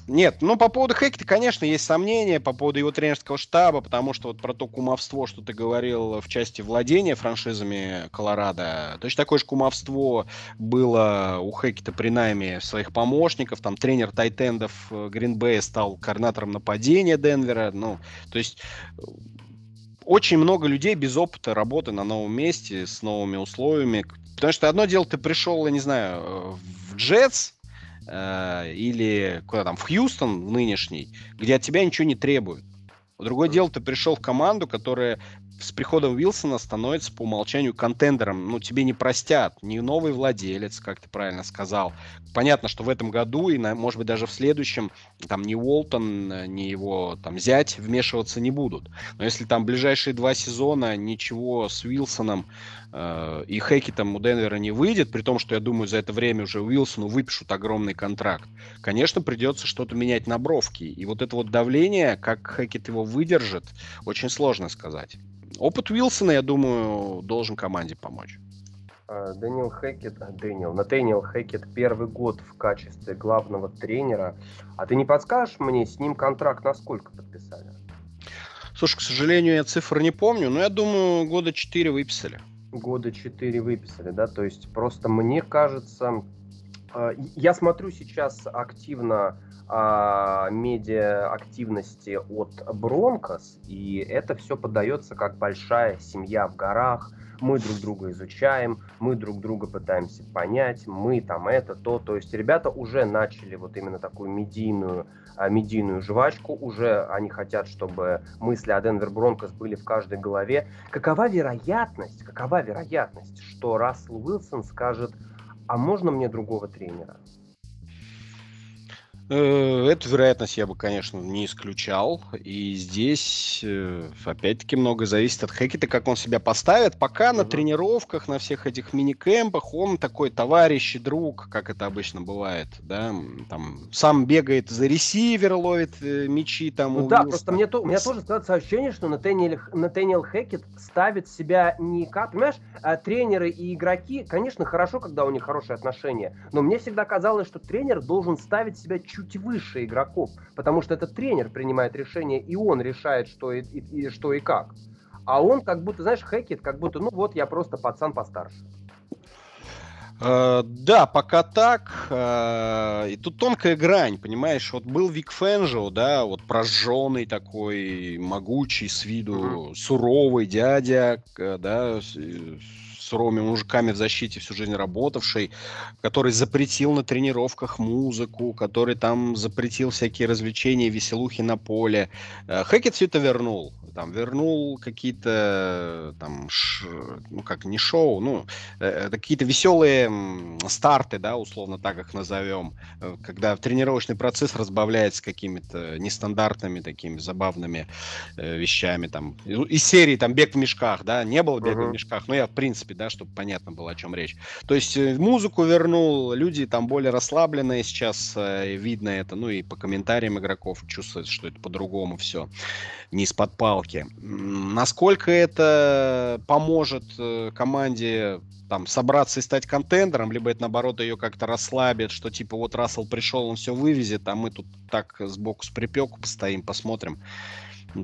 Нет, ну по поводу Хекета, конечно, есть сомнения по поводу его тренерского штаба, потому что вот про то кумовство, что ты говорил в части владения франшизами Колорадо, точно такое же кумовство было у Хекета при найме своих помощников, там тренер тайтендов Гринбея стал координатором нападения Денвера, ну, то есть э, очень много людей без опыта работы на новом месте, с новыми условиями. Потому что одно дело, ты пришел, я не знаю, э, в Джетс э, или куда там, в Хьюстон, в нынешний, где от тебя ничего не требуют. Другое дело, ты пришел в команду, которая с приходом Уилсона становится по умолчанию контендером. Ну, тебе не простят. Не новый владелец, как ты правильно сказал. Понятно, что в этом году и, на- может быть, даже в следующем там ни Уолтон, ни его там зять вмешиваться не будут. Но если там ближайшие два сезона ничего с Уилсоном э, и Хекетом у Денвера не выйдет, при том, что я думаю, за это время уже Уилсону выпишут огромный контракт, конечно, придется что-то менять на бровки. И вот это вот давление, как Хекет его выдержит, очень сложно сказать. Опыт Уилсона, я думаю, должен команде помочь. А, Дэниел Хэкет, а, Дэниел, Натэниел Хэкет первый год в качестве главного тренера. А ты не подскажешь мне, с ним контракт на сколько подписали? Слушай, к сожалению, я цифры не помню, но я думаю, года 4 выписали. Года 4 выписали, да? То есть просто мне кажется, а, я смотрю сейчас активно а, медиа активности от Бронкос, и это все подается как большая семья в горах. Мы друг друга изучаем, мы друг друга пытаемся понять, мы там это, то. То есть ребята уже начали вот именно такую медийную, а, медийную жвачку, уже они хотят, чтобы мысли о Денвер Бронкос были в каждой голове. Какова вероятность, какова вероятность, что Рассел Уилсон скажет, а можно мне другого тренера? Э, Эту вероятность я бы, конечно, не исключал. И здесь, э, опять-таки, много зависит от Хекета, как он себя поставит. Пока на Мгм. тренировках, на всех этих мини-кемпах он такой товарищ и друг, как это обычно бывает. Да? Там, сам бегает за ресивер, ловит э, мячи. Там, Ну да, Уилсона. просто мне то, у меня тоже складывается ощущение, что Натэниэл, Натэниэл Хэкет ставит себя не как, понимаешь, а тренеры и игроки, конечно, хорошо, когда у них хорошие отношения, но мне всегда казалось, что тренер должен ставить себя чуть выше игроков, потому что этот тренер принимает решение, и он решает, что и, и- и что и как. А он как будто, знаешь, Хэкет, как будто, ну вот, я просто пацан постарше. Э, да, пока так. э, и тут тонкая грань, понимаешь? Вот был Вик Фенжо, да, вот прожженный такой, могучий с виду, суровый дядя, да, э, с суровыми мужиками в защите всю жизнь работавший, который запретил на тренировках музыку, который там запретил всякие развлечения, веселухи на поле. Э, Хэкет все это вернул. Там вернул какие-то там, ш- ну как, не шоу, ну, э, это какие-то веселые старты, да, условно так их назовем, э, когда тренировочный процесс разбавляется какими-то нестандартными такими забавными э, вещами, там, и- из серии там бег в мешках, да, не было бега в Мгм. мешках, но я, в принципе, да, чтобы понятно было, о чем речь. То есть э, музыку вернул, люди там более расслабленные сейчас, э, видно это, ну и по комментариям игроков чувствуется, что это по-другому все, не из-под палки. Палки. Насколько это поможет э, команде там собраться и стать контендером, либо это наоборот ее как-то расслабит, что типа вот Рассел пришел, он все вывезет, а мы тут так сбоку с припеку постоим, посмотрим.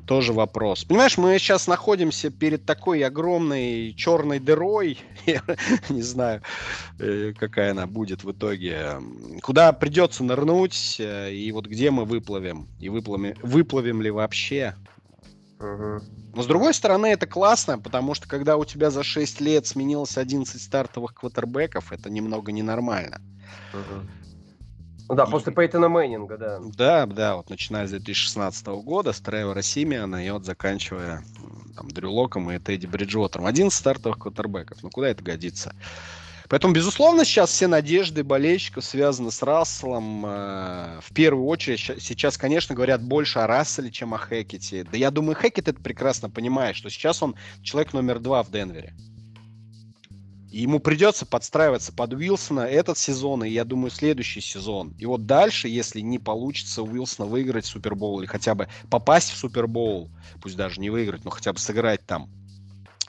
Тоже вопрос. Понимаешь, мы сейчас находимся перед такой огромной черной дырой, [laughs] я не знаю, э, какая она будет в итоге, куда придется нырнуть, э, и вот где мы выплывем, и выплывем, выплывем ли вообще. Угу. Но с другой стороны, это классно, потому что когда у тебя за 6 лет сменилось 11 стартовых квотербеков, это немного ненормально. Угу. Ну да, после Пейтона Мэннинга, да. Да, да, вот начиная с 2016 года, с Тревора Симиана и вот заканчивая там, Дрю Локом и Тедди Бриджуотером. 11 стартовых квотербеков. Ну куда это годится? Поэтому, безусловно, сейчас все надежды болельщиков связаны с Расселом. Э, в первую очередь, сейчас, конечно, говорят больше о Расселе, чем о Хекете. Да я думаю, Хекет это прекрасно понимает, что сейчас он человек номер два в Денвере. И ему придется подстраиваться под Уилсона этот сезон, и я думаю, следующий сезон. И вот дальше, если не получится у Уилсона выиграть Супербоул или хотя бы попасть в Супербоул, пусть даже не выиграть, но хотя бы сыграть там,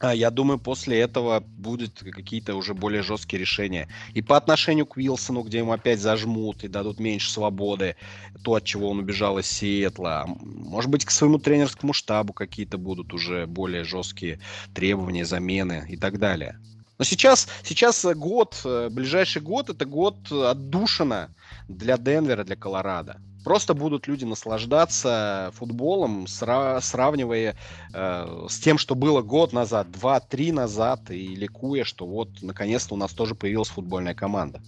я думаю, после этого будут какие-то уже более жесткие решения. И по отношению к Уилсону, где ему опять зажмут и дадут меньше свободы, то, от чего он убежал из Сиэтла. Может быть, к своему тренерскому штабу какие-то будут уже более жесткие требования, замены и так далее. Но сейчас, сейчас год, э, ближайший год, это год отдушина для Денвера, для Колорадо. Просто будут люди наслаждаться футболом, сра- сравнивая э, с тем, что было год назад, два-три назад, и ликуя, что вот наконец-то у нас тоже появилась футбольная команда.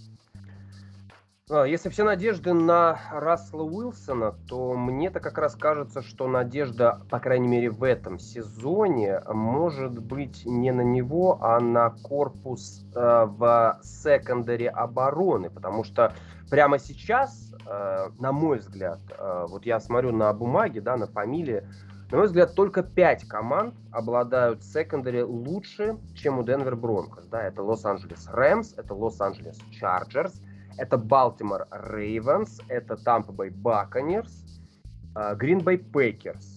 А, если все надежды на Рассела Уилсона, то мне-то как раз кажется, что надежда, по крайней мере в этом сезоне, может быть не на него, а на корпус э, в секондаре обороны. Потому что прямо сейчас, на мой взгляд, э, вот я смотрю на бумаге, да, на фамилии, на мой взгляд, только пять команд обладают secondary лучше, чем у Денвер Бронкос. Да, это Лос-Анджелес Рэмс, это Лос-Анджелес Чарджерс, это Балтимор Рейвенс, это Тампа Бэй Баконерс, Грин Бэй Пейкерс.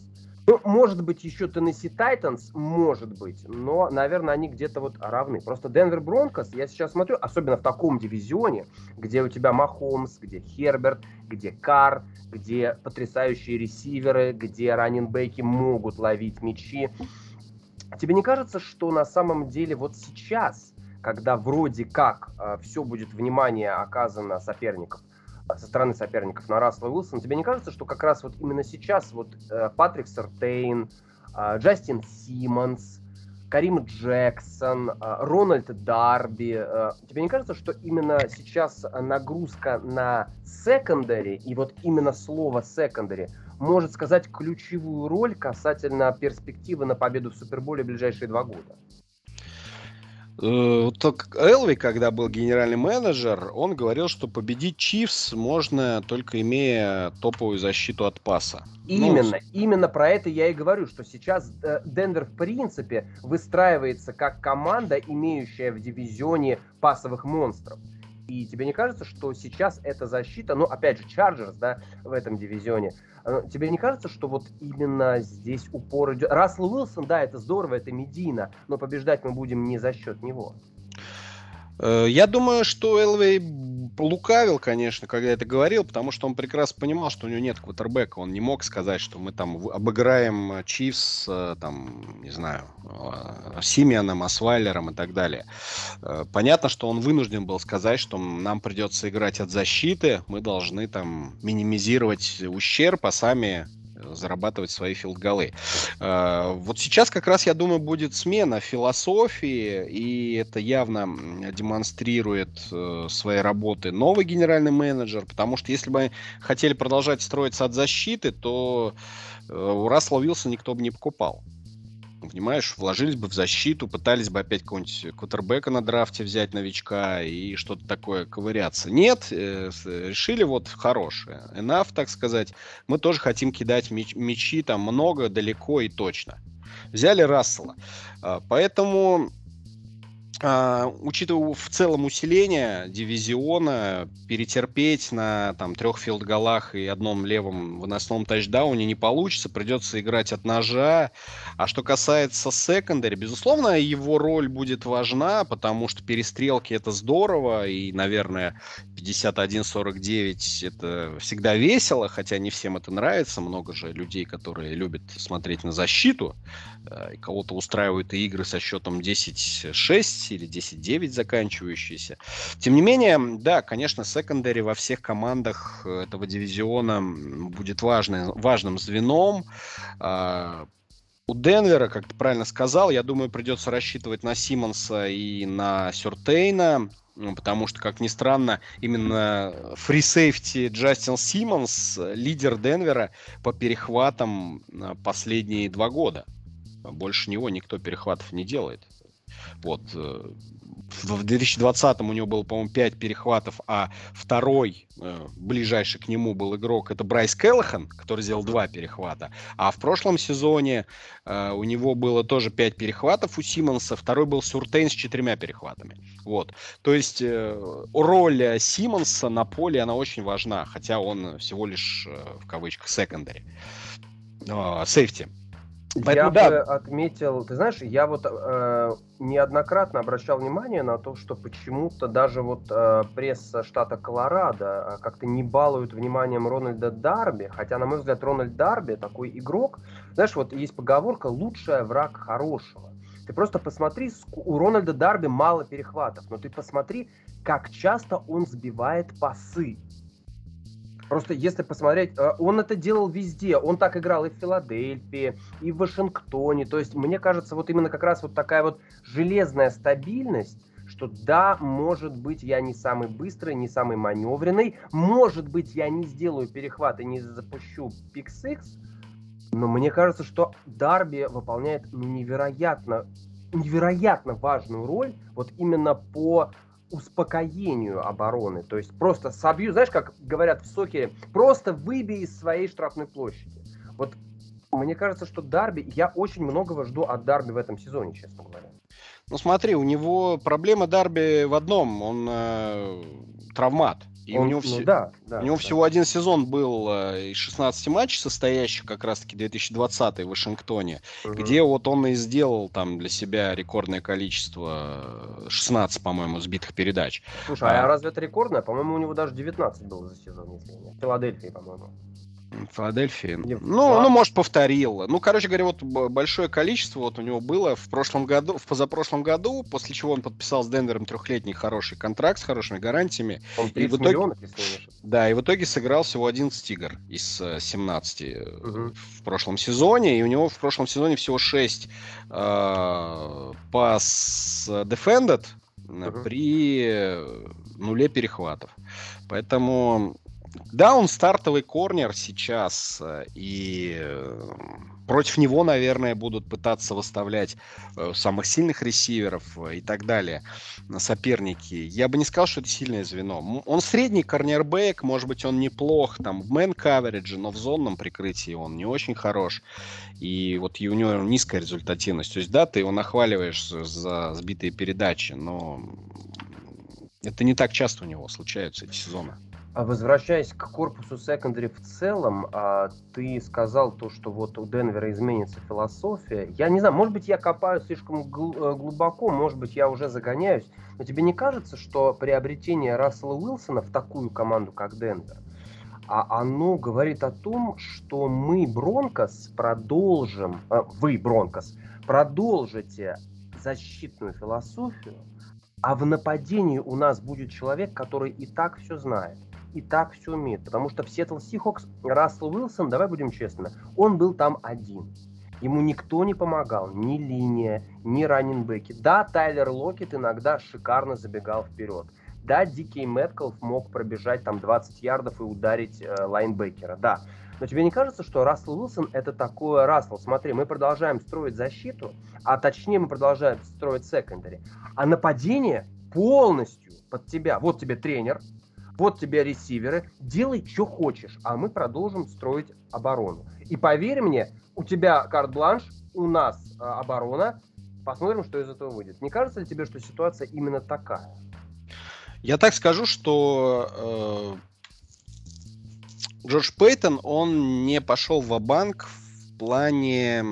Ну, может быть, еще Теннесси Тайтанс, может быть, но, наверное, они где-то вот равны. Просто Денвер Бронкос, я сейчас смотрю, особенно в таком дивизионе, где у тебя Махомс, где Херберт, где Кар, где потрясающие ресиверы, где раненбеки могут ловить мячи. Тебе не кажется, что на самом деле вот сейчас когда вроде как э, все будет внимание оказано соперников, со стороны соперников на Рассела Уилсона, тебе не кажется, что как раз вот именно сейчас вот э, Патрик Сертейн, э, Джастин Симмонс, Карим Джексон, э, Рональд Дарби, э, тебе не кажется, что именно сейчас нагрузка на секондаре, и вот именно слово секондаре, может сказать ключевую роль касательно перспективы на победу в Суперболе в ближайшие два года? Э, вот Элви, когда был генеральный менеджер, он говорил, что победить Чивс можно только имея топовую защиту от паса. Ну, именно, ну, именно про это я и говорю, что сейчас э, Денвер в принципе выстраивается как команда, имеющая в дивизионе пасовых монстров. И тебе не кажется, что сейчас эта защита, ну, опять же, Чарджерс, да, в этом дивизионе, э, тебе не кажется, что вот именно здесь упор идет... Рассел Уилсон, да, это здорово, это медийно, но побеждать мы будем не за счет него. Э, я думаю, что Элвей лукавил, конечно, когда это говорил, потому что он прекрасно понимал, что у него нет квотербека. Он не мог сказать, что мы там обыграем Чивс, э, там, не знаю, э, Симианом, Асвайлером и так далее. Понятно, что он вынужден был сказать, что нам придется играть от защиты, мы должны там минимизировать ущерб, а сами зарабатывать свои филдголы. А, вот сейчас как раз, я думаю, будет смена философии, и это явно демонстрирует э, свои работы новый генеральный менеджер, потому что если бы хотели продолжать строиться от защиты, то э, у Рассела Вилса никто бы не покупал понимаешь, вложились бы в защиту, пытались бы опять какого-нибудь квотербека на драфте взять новичка и что-то такое ковыряться. Нет, э, решили вот хорошее. Enough, так сказать. Мы тоже хотим кидать мяч, мячи там много, далеко и точно. Взяли Рассела. А, поэтому а, учитывая в целом усиление дивизиона, перетерпеть на там трех филдголах и одном левом выносном тачдауне не получится, придется играть от ножа. А что касается секондари, безусловно, его роль будет важна, потому что перестрелки это здорово, и, наверное, 51-49 это всегда весело, хотя не всем это нравится, много же людей, которые любят смотреть на защиту, э, кого-то устраивают и игры со счетом 10-6, или 10-9 заканчивающиеся. Тем не менее, да, конечно, секондари во всех командах э, этого дивизиона будет важный, важным звеном. А, у Денвера, как ты правильно сказал, я думаю, придется рассчитывать на Симмонса и на Сюртейна, потому что, как ни странно, именно free safety Джастин Симмонс лидер Денвера по перехватам э, последние два года. Больше него никто перехватов не делает. Вот. Э, в 2020 у него было, по-моему, 5 перехватов, а второй, э, ближайший к нему был игрок, это Брайс Каллахан, который сделал 2 перехвата. А в прошлом сезоне э, у него было тоже 5 перехватов у Симмонса, второй был Суртейн с четырьмя перехватами. Вот. То есть э, роль Симмонса на поле, она очень важна, хотя он всего лишь, э, в кавычках, секондари. Сейфти. Uh, Поэтому, я да. бы отметил, ты знаешь, я вот э, неоднократно обращал внимание на то, что почему-то даже вот э, пресса штата Колорадо э, как-то не балует вниманием Рональда Дарби, хотя, на мой взгляд, Рональд Дарби такой игрок, знаешь, вот есть поговорка «лучший враг хорошего». Ты просто посмотри, у Рональда Дарби мало перехватов, но ты посмотри, как часто он сбивает пасы. Просто если посмотреть, э, он это делал везде. Он так играл и в Филадельфии, и в Вашингтоне. То есть, мне кажется, вот именно как раз вот такая вот железная стабильность, что да, может быть, я не самый быстрый, не самый маневренный, может быть, я не сделаю перехват и не запущу пик но мне кажется, что Дарби выполняет невероятно, невероятно важную роль вот именно по успокоению обороны. То есть просто собью, знаешь, как говорят в сокере, просто выбей из своей штрафной площади. Вот мне кажется, что Дарби, я очень многого жду от Дарби в этом сезоне, честно говоря. Ну смотри, у него проблема Дарби в одном, он э, травмат. И он, у него, ну, все, да, да, у него да. всего один сезон был э, из 16 матчей, состоящих как раз-таки 2020 в Вашингтоне, угу. где вот он и сделал там для себя рекордное количество, 16, по-моему, сбитых передач. Слушай, а, а разве это рекордное? По-моему, у него даже 19 было за сезон, если не В Филадельфии, по-моему. Филадельфии. Ну, ну, может, повторил. Ну, короче говоря, вот большое количество вот у него было в прошлом году, в позапрошлом году, после чего он подписал с Денвером трехлетний хороший контракт с хорошими гарантиями. Он 30 и в итоге, миллионов, если не Да, и в итоге сыграл всего 11 игр из 17 э, угу. в прошлом сезоне, и у него в прошлом сезоне всего 6 э, пас defended угу. при нуле перехватов. Поэтому да, он стартовый корнер сейчас, э, и э, против него, наверное, будут пытаться выставлять э, самых сильных ресиверов и так далее соперники. Я бы не сказал, что это сильное звено. Он средний корнербэк, может быть, он неплох там в мэн каверидже, но в зонном прикрытии он не очень хорош. И вот и у него низкая результативность. То есть, да, ты его нахваливаешь за сбитые передачи, но это не так часто у него случаются эти сезоны. А возвращаясь к корпусу секондари в целом, а, ты сказал то, что вот у Денвера изменится философия. Я не знаю, может быть, я копаю слишком э, глубоко, может быть, я уже загоняюсь, но тебе не кажется, что приобретение Рассела Уилсона в такую команду, как Денвер, а оно говорит о том, что мы, Бронкос, продолжим, а, вы, Бронкос, продолжите защитную философию, а в нападении у нас будет человек, который и так все знает и так все умеет. Потому что в Сиэтл Сихокс Рассел Уилсон, давай будем честны, он был там один. Ему никто не помогал, ни линия, ни раннинбеки. Да, Тайлер Локет иногда шикарно забегал вперед. Да, Дикий Мэткалф мог пробежать там 20 ярдов и ударить э, лайнбекера, да. Но тебе не кажется, что Рассел Уилсон это такое Рассел? Смотри, мы продолжаем строить защиту, а точнее мы продолжаем строить секондари. А нападение полностью под тебя. Вот тебе тренер, вот тебе ресиверы, делай, что хочешь, а мы продолжим строить оборону. И поверь мне, у тебя карт-бланш, у нас а, оборона, посмотрим, что из этого выйдет. Не кажется ли тебе, что ситуация именно такая? Я так скажу, что э, Джордж Пейтон, он не пошел в банк плане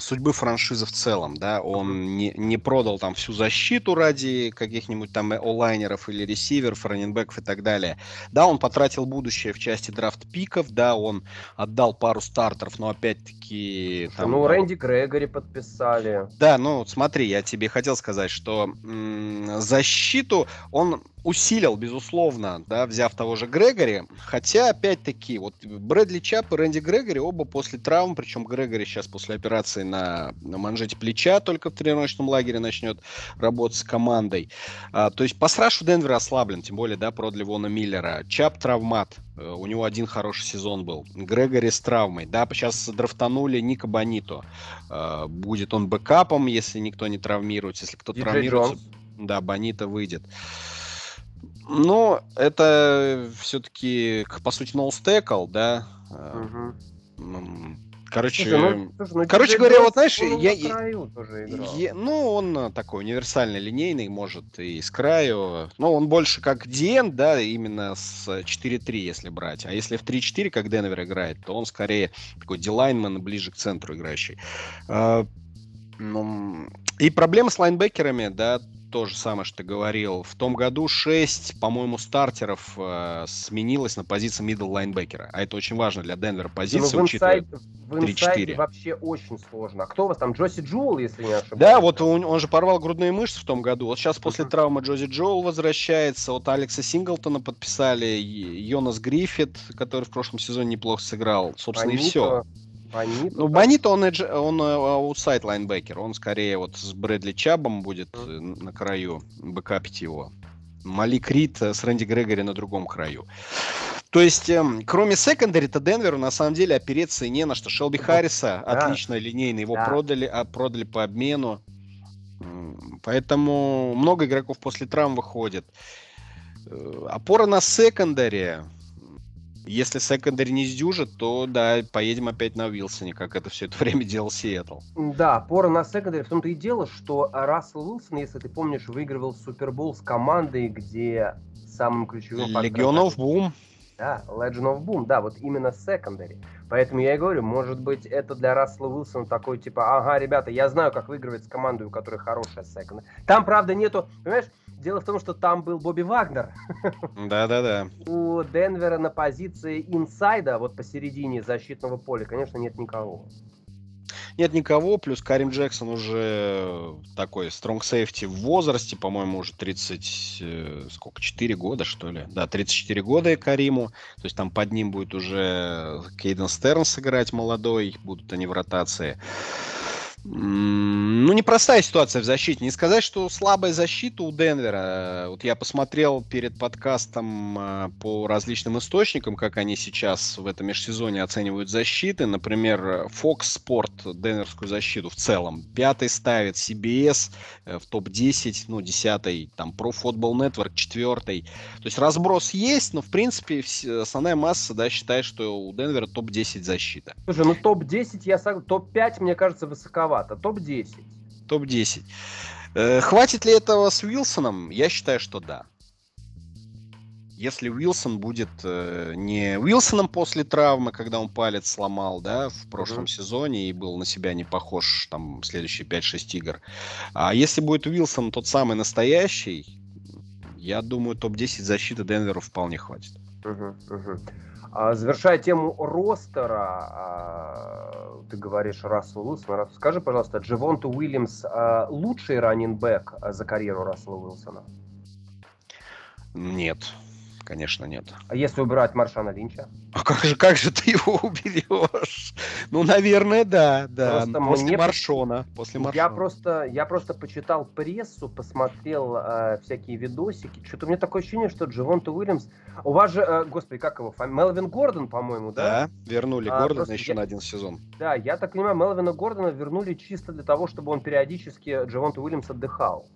судьбы франшизы в целом, да, он не, не продал там всю защиту ради каких-нибудь там онлайнеров или ресиверов, раненбеков и так далее. Да, он потратил будущее в части драфт-пиков, да, он отдал пару стартеров, но опять-таки... Там, ну, Рэнди Грегори подписали. Да, ну, смотри, я тебе хотел сказать, что м- защиту он усилил, безусловно, да, взяв того же Грегори. Хотя, опять-таки, вот Брэдли Чап и Рэнди Грегори оба после травм, причем Грегори сейчас после операции на, на манжете плеча только в тренировочном лагере начнет работать с командой. А, то есть пасраж у Денвера ослаблен, тем более, да, продали Вона Миллера. Чап травмат, э, у него один хороший сезон был. Грегори с травмой. Да, сейчас драфтанули Ника Бонито. А, будет он бэкапом, если никто не травмируется. Если кто травмируется, да, Бонито выйдет. Ну, это все-таки, по сути, ноустекл, да. Угу. Короче, слушай, ну, слушай, ну, короче говоря, вот знаешь, я, я, ну он такой универсальный линейный, может и с краю, но он больше как Диен, да, именно с 4-3, если брать, а если в 3-4, как Денвер играет, то он скорее такой дилайнман, ближе к центру играющий. А, ну, и проблема с лайнбекерами, да, то же самое, что ты говорил. В том году 6, по-моему, стартеров э, сменилось на позиции middle лайнбекера. А это очень важно для Денвера позиция, ну, учитывая в инсайде вообще очень сложно. А кто у вас там? Джоси Джоул, если не ошибаюсь? Да, вот он, он же порвал грудные мышцы в том году. Вот сейчас после uh-huh. травмы Джози Джоул возвращается. Вот Алекса Синглтона подписали. Йонас Гриффит, который в прошлом сезоне неплохо сыграл. Собственно, Анито. и все. Бонито. Ну, Бонито, он, он э, outside linebacker. Он скорее вот с Брэдли Чабом будет mm. на краю бэкапить его. Малик Рид с Рэнди Грегори на другом краю. То есть, эм, кроме secondary -то Денверу на самом деле опереться не на что. Шелби Харриса, да. отличный линейный, его да. продали, а продали по обмену. Поэтому много игроков после травм выходит. Э, опора на secondary. Если секондари не сдюжит, то да, поедем опять на Уилсоне, как это все это [laughs] время делал Сиэтл. Да, пора на секондари. В том-то и дело, что Рассел Уилсон, если ты помнишь, выигрывал Супербол с командой, где самым ключевым... Легион of Boom. Да, Legend of Boom, да, вот именно секондари. Поэтому я и говорю, может быть, это для Рассела Уилсона такой, типа, ага, ребята, я знаю, как выигрывать с командой, у которой хорошая секондари. Там, правда, нету, понимаешь, Дело в том, что там был Бобби Вагнер. [laughs] Да-да-да. У Денвера на позиции инсайда, вот посередине защитного поля, конечно, нет никого. Нет никого, плюс Карим Джексон уже такой стронг сейфти в возрасте, по-моему, уже 30, э, сколько, 4 года, что ли? Да, 34 года и Кариму. То есть там под ним будет уже Кейден Стернс играть молодой, будут они в ротации. Ну, непростая ситуация в защите. Не сказать, что слабая защита у Денвера. Вот я посмотрел перед подкастом а, по различным источникам, как они сейчас в этом межсезоне оценивают защиты. Например, Fox Sport Денверскую защиту в целом. Пятый ставит CBS э, в топ-10, ну, десятый, там, Pro Football Network четвертый. То есть разброс есть, но, в принципе, основная масса, да, считает, что у Денвера топ-10 защита. Слушай, ну топ-10, я согласен. Топ-5, мне кажется, высоковато маловато. Топ-10. Топ-10. Э, хватит ли этого с Уилсоном? Я считаю, что да. Если Уилсон будет э, не Уилсоном после травмы, когда он палец сломал, да, в прошлом mm-hmm. сезоне и был на себя не похож там следующие 5-6 игр. А если будет Уилсон тот самый настоящий, я думаю, топ-10 защиты Денверу вполне хватит. Uh-huh, uh-huh. А, завершая тему ростера, а, ты говоришь Рассел Уилсон. Скажи, пожалуйста, Дживонту Уильямс а, лучший раннинбэк за карьеру Рассела Уилсона? Нет конечно, нет. А если убирать Маршана Линча? А как же, как же ты его уберешь? Ну, наверное, да, да. Просто после мне... Маршона. После Маршона. Я просто, я просто почитал прессу, посмотрел э, всякие видосики. Что-то у меня такое ощущение, что Дживонта Уильямс... У вас же, э, господи, как его? Фами... Мелвин Гордон, по-моему, да? Да, вернули а, Гордона еще я... на один сезон. Да, я так понимаю, Мелвина Гордона вернули чисто для того, чтобы он периодически, Дживонта Уильямс, отдыхал.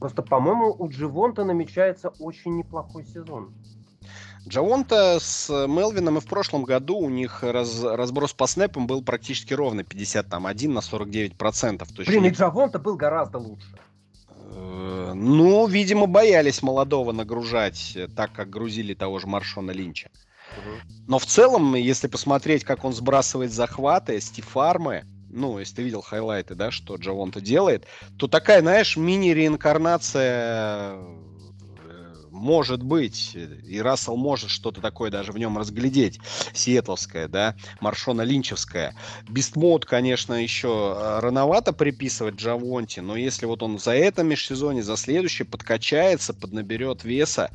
Просто, по-моему, у Дживонта намечается очень неплохой сезон. Джавонта с Мелвином и в прошлом году у них раз, разброс по снэпам был практически ровный, 51 на 49 процентов. Блин, и Джавонта был гораздо лучше. Э, ну, видимо, боялись молодого нагружать так, как грузили того же Маршона Линча. Но в целом, если посмотреть, как он сбрасывает захваты, стифармы, ну, если ты видел хайлайты, да, что Джавонта делает, то такая, знаешь, мини-реинкарнация может быть, и Рассел может что-то такое даже в нем разглядеть, сиэтловское, да, Маршона Линчевская. Бистмод, конечно, еще а, рановато приписывать Джавонте, но если вот он за это межсезонье, за следующее подкачается, поднаберет веса,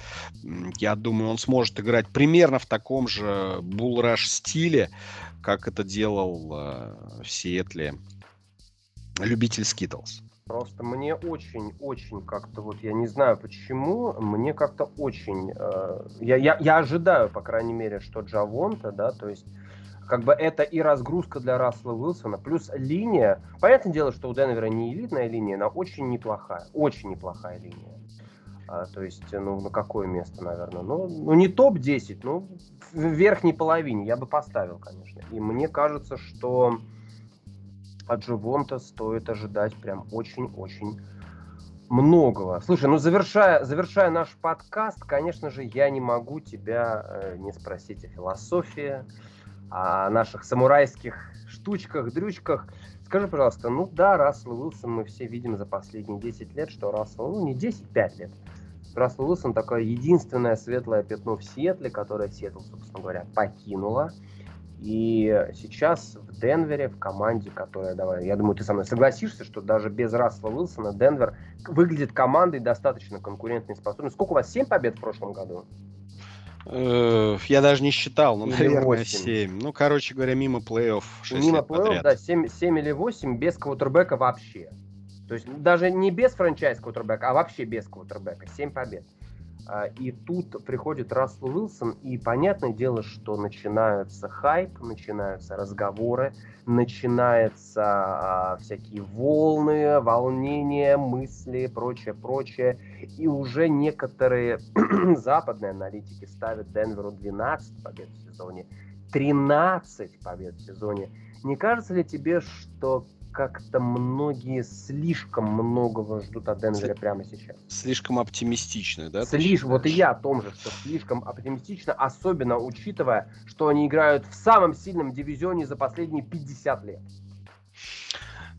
я думаю, он сможет играть примерно в таком же булраш стиле, как это делал э, в Сиэтле любитель Skittles. Просто мне очень-очень как-то вот, я не знаю почему, мне как-то очень, э, я, я, я ожидаю, по крайней мере, что Джавонте, да, то есть как бы это и разгрузка для Рассела Уилсона, плюс линия. Понятное дело, что у Денвера не элитная линия, но очень неплохая, очень неплохая линия. А, то есть, ну, на какое место, наверное? Ну, ну не топ-10, ну, в верхней половине я бы поставил, конечно. И мне кажется, что от Живонта стоит ожидать прям очень-очень многого. Слушай, ну завершая, завершая наш подкаст, конечно же, я не могу тебя э, не спросить о философии, о наших самурайских штучках, дрючках. Скажи, пожалуйста, ну да, Рассел Уилсон мы все видим за последние 10 лет, что Рассел, ну не 10, 5 лет. Рассел Уилсон такое единственное светлое пятно в Сиэтле, которое Сиэтл, собственно говоря, покинула. И сейчас в Денвере, в команде, которая, давай, я думаю, ты со мной согласишься, что даже без Рассела Уилсона Денвер выглядит командой достаточно конкурентной способной. Сколько у вас? 7 побед в прошлом году? Э, я даже не считал, но, наверное, 8. 7. Ну, короче говоря, мимо плей-офф Мимо плей-офф, да, 7, 7 или 8 без квотербека вообще. То есть даже не без франчайз квотербека, а вообще без квотербека. 7 побед. А, и тут приходит Рассел Уилсон, и понятное дело, что начинаются хайп, начинаются разговоры, начинаются а, всякие волны, волнения, мысли, прочее, прочее. И уже некоторые [clears throat] западные аналитики ставят Денверу 12 побед в сезоне, 13 побед в сезоне. Не кажется ли тебе, что как-то многие слишком многого ждут от Денвера прямо сейчас. Слишком оптимистично, да? Слишком, вот и я о том же, что слишком оптимистично, особенно учитывая, что они играют в самом сильном дивизионе за последние 50 лет.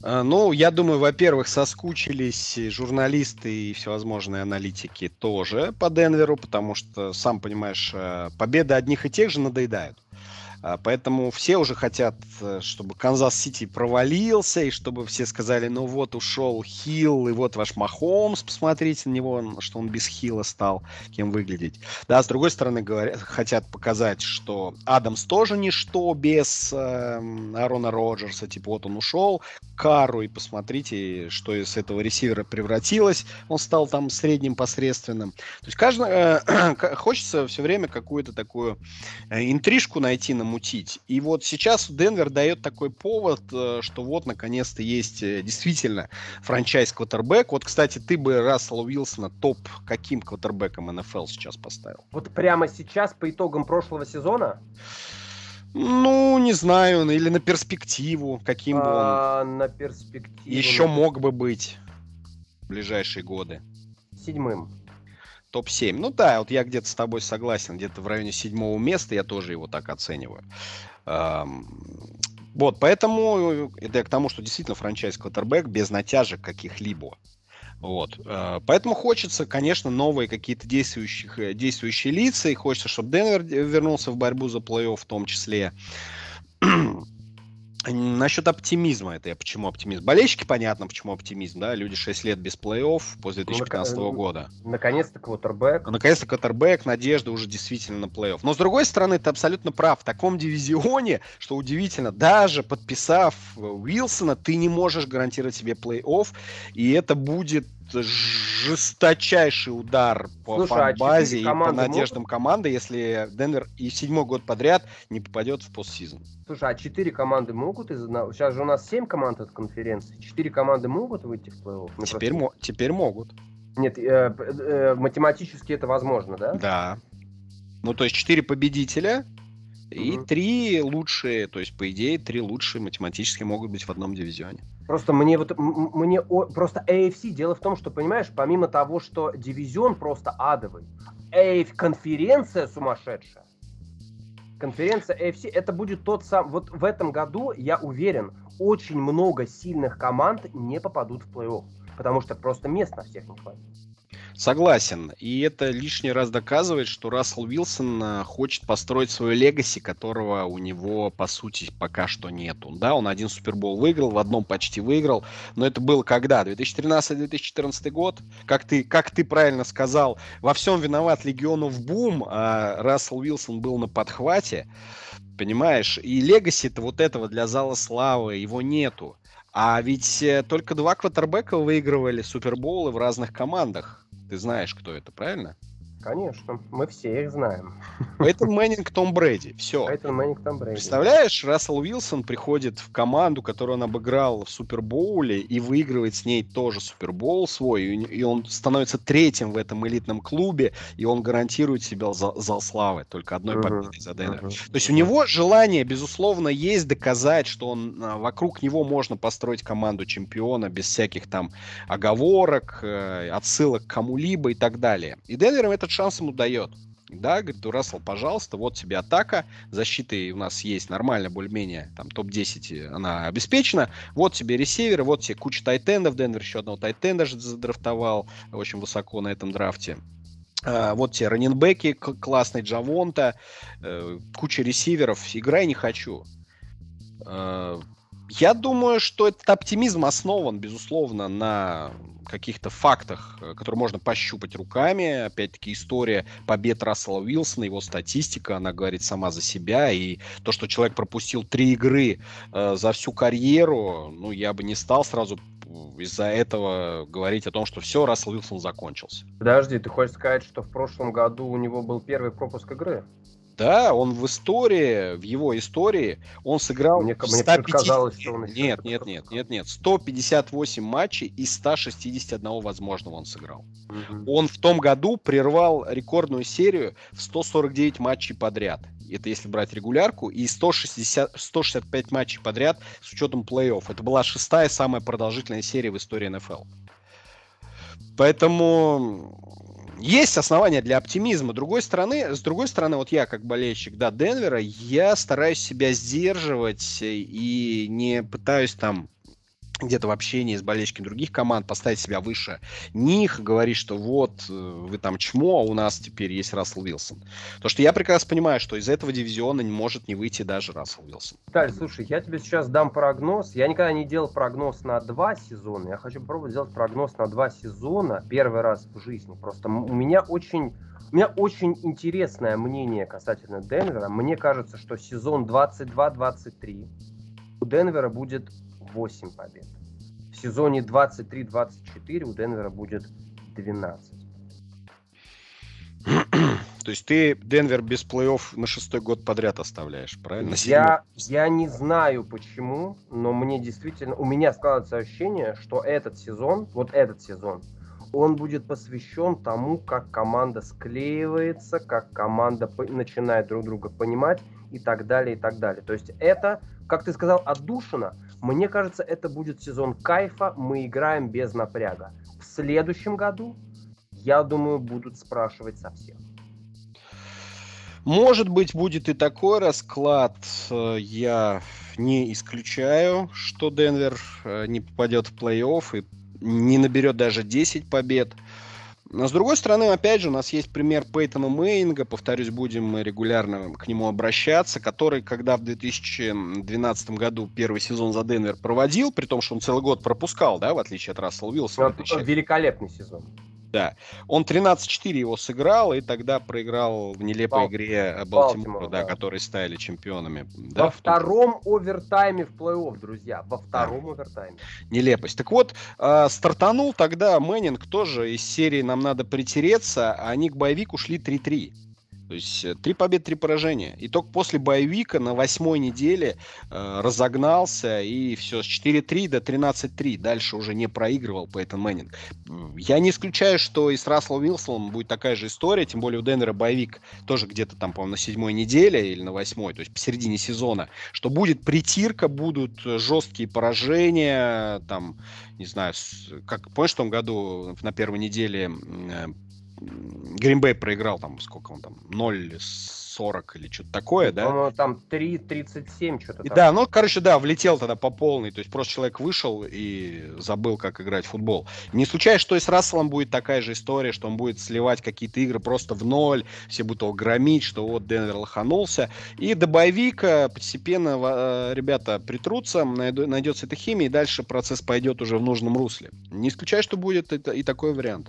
А, ну, я думаю, во-первых, соскучились журналисты и всевозможные аналитики тоже по Денверу, потому что, сам понимаешь, э, победы одних и тех же надоедают. А, поэтому все уже хотят, э, чтобы Канзас-Сити провалился, и чтобы все сказали, ну вот ушел Хилл, и вот ваш Махомс, посмотрите на него, что он без Хилла стал, кем выглядеть. Да, с другой стороны, говорят, хотят показать, что Адамс тоже ничто без э, Аарона Роджерса, типа вот он ушел к Карру, и посмотрите, что из этого ресивера превратилось, он стал там средним посредственным. То есть каждый, э, [clears throat] хочется все время какую-то такую э, интрижку найти на мутить. И вот сейчас Денвер дает такой повод, э, что вот наконец-то есть э, действительно франчайз квотербек. Вот, кстати, ты бы Рассела Уилсона топ каким квотербеком НФЛ сейчас поставил? Вот прямо сейчас по итогам прошлого сезона? Ну, не знаю, или на перспективу, каким а, он на перспективу. еще мог бы быть в ближайшие годы. Седьмым топ-7. Ну да, вот я где-то с тобой согласен, где-то в районе седьмого места я тоже его так оцениваю. Вот, поэтому это к тому, что действительно франчайз квотербек без натяжек каких-либо. Вот. Э, поэтому хочется, конечно, новые какие-то действующих, э, действующие лица, и хочется, чтобы Денвер вернулся в борьбу за плей-офф в том числе. [clears throat] Насчет оптимизма, это я почему оптимизм? Болельщики, понятно, почему оптимизм, да, люди 6 лет без плей-офф после 2015 ну, года. Наконец-то квотербек. Наконец-то квотербек, надежда уже действительно на плей-офф. Но с другой стороны, ты абсолютно прав, в таком дивизионе, что удивительно, даже подписав Уилсона, ты не можешь гарантировать себе плей-офф, и это будет жесточайший удар по Слушай, а фан-базе а и по надеждам могут? команды, если Денвер и седьмой год подряд не попадет в постсезон. Слушай, а четыре команды могут из одного? Сейчас же у нас семь команд от конференции. Четыре команды могут выйти в плей-офф? Теперь, мо- теперь могут. Нет, э, э, математически это возможно, да? Да. Ну, то есть четыре победителя и три лучшие, то есть, по идее, три лучшие математически могут быть в одном дивизионе. Просто мне вот мне просто AFC дело в том, что понимаешь, помимо того, что дивизион просто адовый, AF конференция сумасшедшая. Конференция AFC это будет тот сам. Вот в этом году я уверен, очень много сильных команд не попадут в плей-офф, потому что просто мест на всех не хватит. Согласен. И это лишний раз доказывает, что Рассел Уилсон а, хочет построить свое легаси, которого у него, по сути, пока что нету. Да, он один Супербол выиграл, в одном почти выиграл. Но это было когда? 2013-2014 год? Как ты, как ты правильно сказал, во всем виноват Legion of Boom, а Рассел Уилсон был на подхвате. Понимаешь? И legacy -то вот этого для Зала Славы, его нету. А ведь э, только два квотербека выигрывали Суперболы в разных командах. Ты знаешь, кто это, правильно? Конечно, мы все их знаем. Пейтон Мэннинг, Том Брэди. Все. Пейтон Мэннинг, Том Брэди. Представляешь, Рассел Уилсон приходит в команду, которую он обыграл в Супербоуле и выигрывает с ней тоже Супербоул свой, и он становится третьим в этом элитном клубе, и он гарантирует себе зал, зал славы только одной победой за Денвер. То есть у него желание, безусловно, есть доказать, что он а, вокруг него можно построить команду чемпиона без всяких там оговорок, э, отсылок к кому-либо и так далее. И Денвер им этот шанс ему дает. Да, говорит, «Ну, Рассел, пожалуйста, вот тебе атака, защиты у нас есть нормально, более-менее, там топ-10 она обеспечена, вот тебе ресиверы, вот тебе куча тайтендов, Денвер еще одного тайтенда же задрафтовал очень высоко на этом драфте. А, вот тебе раненбеки классный, Джавонта, э, куча ресиверов, играй не хочу. Я думаю, что этот оптимизм основан, безусловно, на каких-то фактах, э, которые можно пощупать руками. Опять-таки история побед Рассела Уилсона, его статистика, она говорит сама за себя. И то, что человек пропустил три игры э, за всю карьеру, ну, я бы не стал сразу из-за этого говорить о том, что все, Рассел Уилсон закончился. Подожди, ты хочешь сказать, что в прошлом году у него был первый пропуск игры? Да, он в истории, в его истории, он сыграл Мне- в мне 150 казалось, что он Нет, нет, нет, нет, нет. 158 матчей из 161 возможного он сыграл. Мгм. Он в том году прервал рекордную серию в 149 матчей подряд. Это если брать регулярку, и 160, 165 матчей подряд с учетом плей-офф. Это была шестая самая продолжительная серия в истории НФЛ. Поэтому есть основания для оптимизма. Другой стороны, с другой стороны, вот я как болельщик да, Денвера, я стараюсь себя сдерживать и не пытаюсь там где-то в общении с болельщиками других команд поставить себя выше них, говорить, что вот э, вы там чмо, а у нас теперь есть Рассел Уилсон. Потому что я прекрасно понимаю, что из этого дивизиона не может не выйти даже Рассел Уилсон. Виталий, слушай, я тебе сейчас дам прогноз. Я никогда не делал прогноз на два сезона. Я хочу попробовать сделать прогноз на два сезона. Первый раз в жизни. Просто у меня очень... У меня очень интересное мнение касательно Денвера. Мне кажется, что сезон 22-23 у Денвера будет 8 побед. В сезоне 23-24 у Денвера будет 12. [clears throat] То есть ты Денвер без плей-офф на шестой год подряд оставляешь, правильно? Я, я не знаю почему, но мне действительно, у меня складывается ощущение, что этот сезон, вот этот сезон, он будет посвящен тому, как команда склеивается, как команда начинает друг друга понимать и так далее, и так далее. То есть это, как ты сказал, отдушина. Мне кажется, это будет сезон кайфа, мы играем без напряга. В следующем году, я думаю, будут спрашивать со всех. Может быть, будет и такой расклад. Э, Я не исключаю, что Денвер э, не попадет в плей-офф и не наберет даже 10 побед. Но с другой стороны, опять же, у нас есть пример Пейтона Мейнга, повторюсь, будем мы регулярно к нему обращаться, который, когда в 2012 году первый сезон за Денвер проводил, при том, что он целый год пропускал, да, в отличие от Рассела Уилсона. в 2000 Великолепный сезон. Он 13-4 его сыграл, и тогда проиграл в нелепой Бал- игре э, Балтимору, да, да. которые стали чемпионами. Да, Во в том- втором овертайме в плей-офф, друзья. Во втором овертайме. Нелепость. Так вот, э, стартанул тогда Мэннинг тоже из серии «Нам надо притереться», а они к bye week у шли 3-3. То есть э, три победы, три поражения. И только после bye week а на восьмой неделе э, разогнался и все с 4-3 до 13-3. Дальше уже не проигрывал Пейтон Мэннинг. Я не исключаю, что и с Расселом Уилсоном будет такая же история. Тем более у Денвера bye week тоже где-то там, по-моему, на седьмой неделе или на восьмой, то есть посередине сезона. Что будет притирка, будут жесткие поражения, там, не знаю, как помнишь, в том году на первой неделе э, Гринбей проиграл там, сколько он там, 0 40 или что-то такое, да? По-моему, там 3.37 что-то там. Да, ну, короче, да, влетел тогда по полной, то есть просто человек вышел и забыл, как играть в футбол. Не случайно, что и с Расселом будет такая же история, что он будет сливать какие-то игры просто в ноль, все будут его громить, что вот Денвер лоханулся. И до боевика постепенно э, ребята притрутся, найдется эта химия, и дальше процесс пойдет уже в нужном русле. Не исключаю, что будет и такой вариант.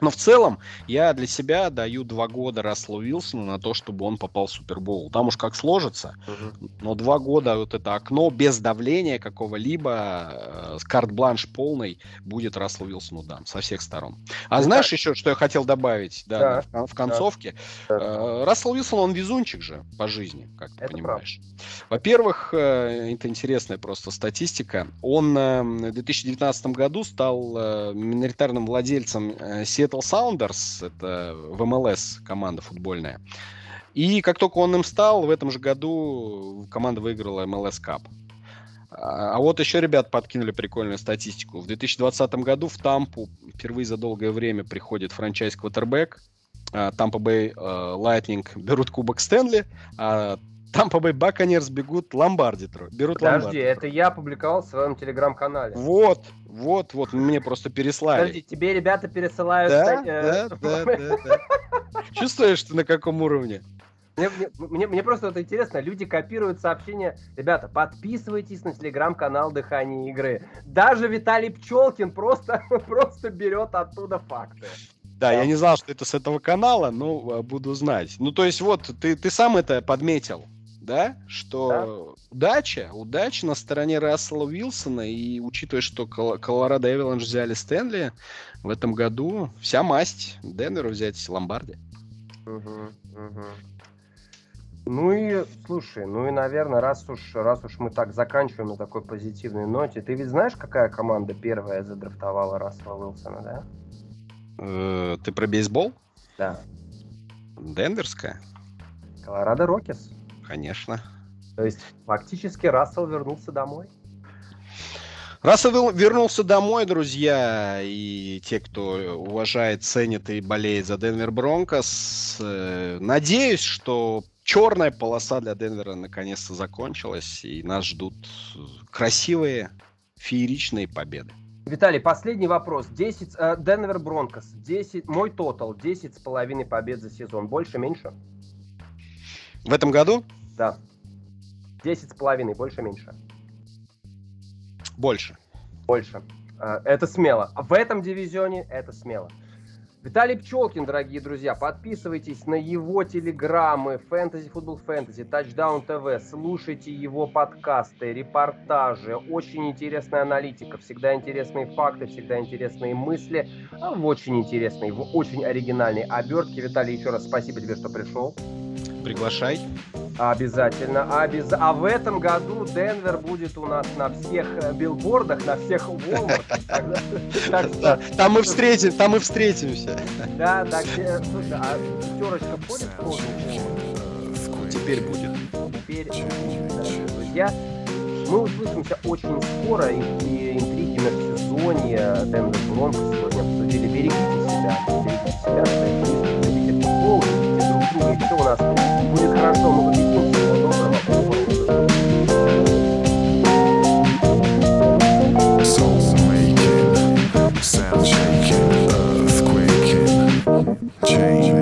Но в целом я для себя даю два года Расселу Уилсону на то, чтобы он попал в Супербол. Там уж как сложится, uh-huh. но два года вот это окно без давления какого-либо, э, карт-бланш полный будет Расселу Уилсону дан со всех сторон. А ну, знаешь еще, что я хотел добавить да, да. в концовке? Да. Э, Рассел Уилсон, он везунчик же по жизни, как ты это понимаешь. Во-первых, э, это интересная просто статистика. Он в 2019 году стал миноритарным владельцем сети Seattle Sounders, это в МЛС команда футбольная. И как только он им стал, в этом же году команда выиграла MLS Cup. А, а вот еще ребят подкинули прикольную статистику. В 2020 году в Тампу впервые за долгое время приходит franchise квотербек. Тампа Бэй Лайтнинг берут кубок Стэнли, а Тампа Бэй Баканирс берут Ломбарди, берут Подожди, Ломбарди. это я опубликовал в своем телеграм-канале. Вот, вот, вот, мне просто переслали. Подожди, тебе ребята пересылают... Да, да, да, да, да. Чувствуешь, ты на каком уровне? Мне, мне, мне просто вот интересно, люди копируют сообщения. Ребята, подписывайтесь на телеграм-канал Дыхание игры. Даже Виталий Пчелкин просто, [laughs] просто берет оттуда факты. Да, я не знал, что это с этого канала, но а, буду знать. Ну, то есть, вот, ты, ты сам это подметил да, что да. удача, удача на стороне Рассела Уилсона, и учитывая, что Колорадо Эвеланш взяли Стэнли в этом году, вся масть Денверу взять Ломбарди. Угу, угу. Ну и, слушай, ну и, наверное, раз уж, раз уж мы так заканчиваем на такой позитивной ноте, ты ведь знаешь, какая команда первая задрафтовала Рассела Уилсона, да? Э, ты про бейсбол? Да. Денверская? Колорадо Рокис. Конечно. То есть фактически Рассел вернулся домой? Рассел вернулся домой, друзья, и те, кто уважает, ценит и болеет за Денвер Бронкос, э, надеюсь, что черная полоса для Денвера наконец-то закончилась, и нас ждут красивые, фееричные победы. Виталий, последний вопрос. 10, э, Денвер Бронкос, 10, мой тотал, 10 с половиной побед за сезон. Больше, меньше? В этом году? Да. Десять с половиной, больше, меньше? Больше. Больше. А, это смело. В этом дивизионе это смело. Виталий Пчелкин, дорогие друзья, подписывайтесь на его телеграммы Fantasy Football Fantasy, Touchdown TV, слушайте его подкасты, репортажи, очень интересная аналитика, всегда интересные факты, всегда интересные мысли, а в очень интересной, в очень оригинальной обертке. Виталий, еще раз спасибо тебе, что пришел. Приглашай. Обязательно. Обяз... А в этом году Денвер будет у нас на всех э, билбордах, на всех Walmart. Там мы встретим, там мы встретимся. Да, да, слушай, а пятерочка входит в Теперь будет. Теперь, друзья, мы услышимся очень скоро, и интриги на сезоне Денвер Бронкос сегодня обсудили. Берегите себя, берегите себя, берегите футбол, друг друга, и все у нас будет хорошо. Мы change.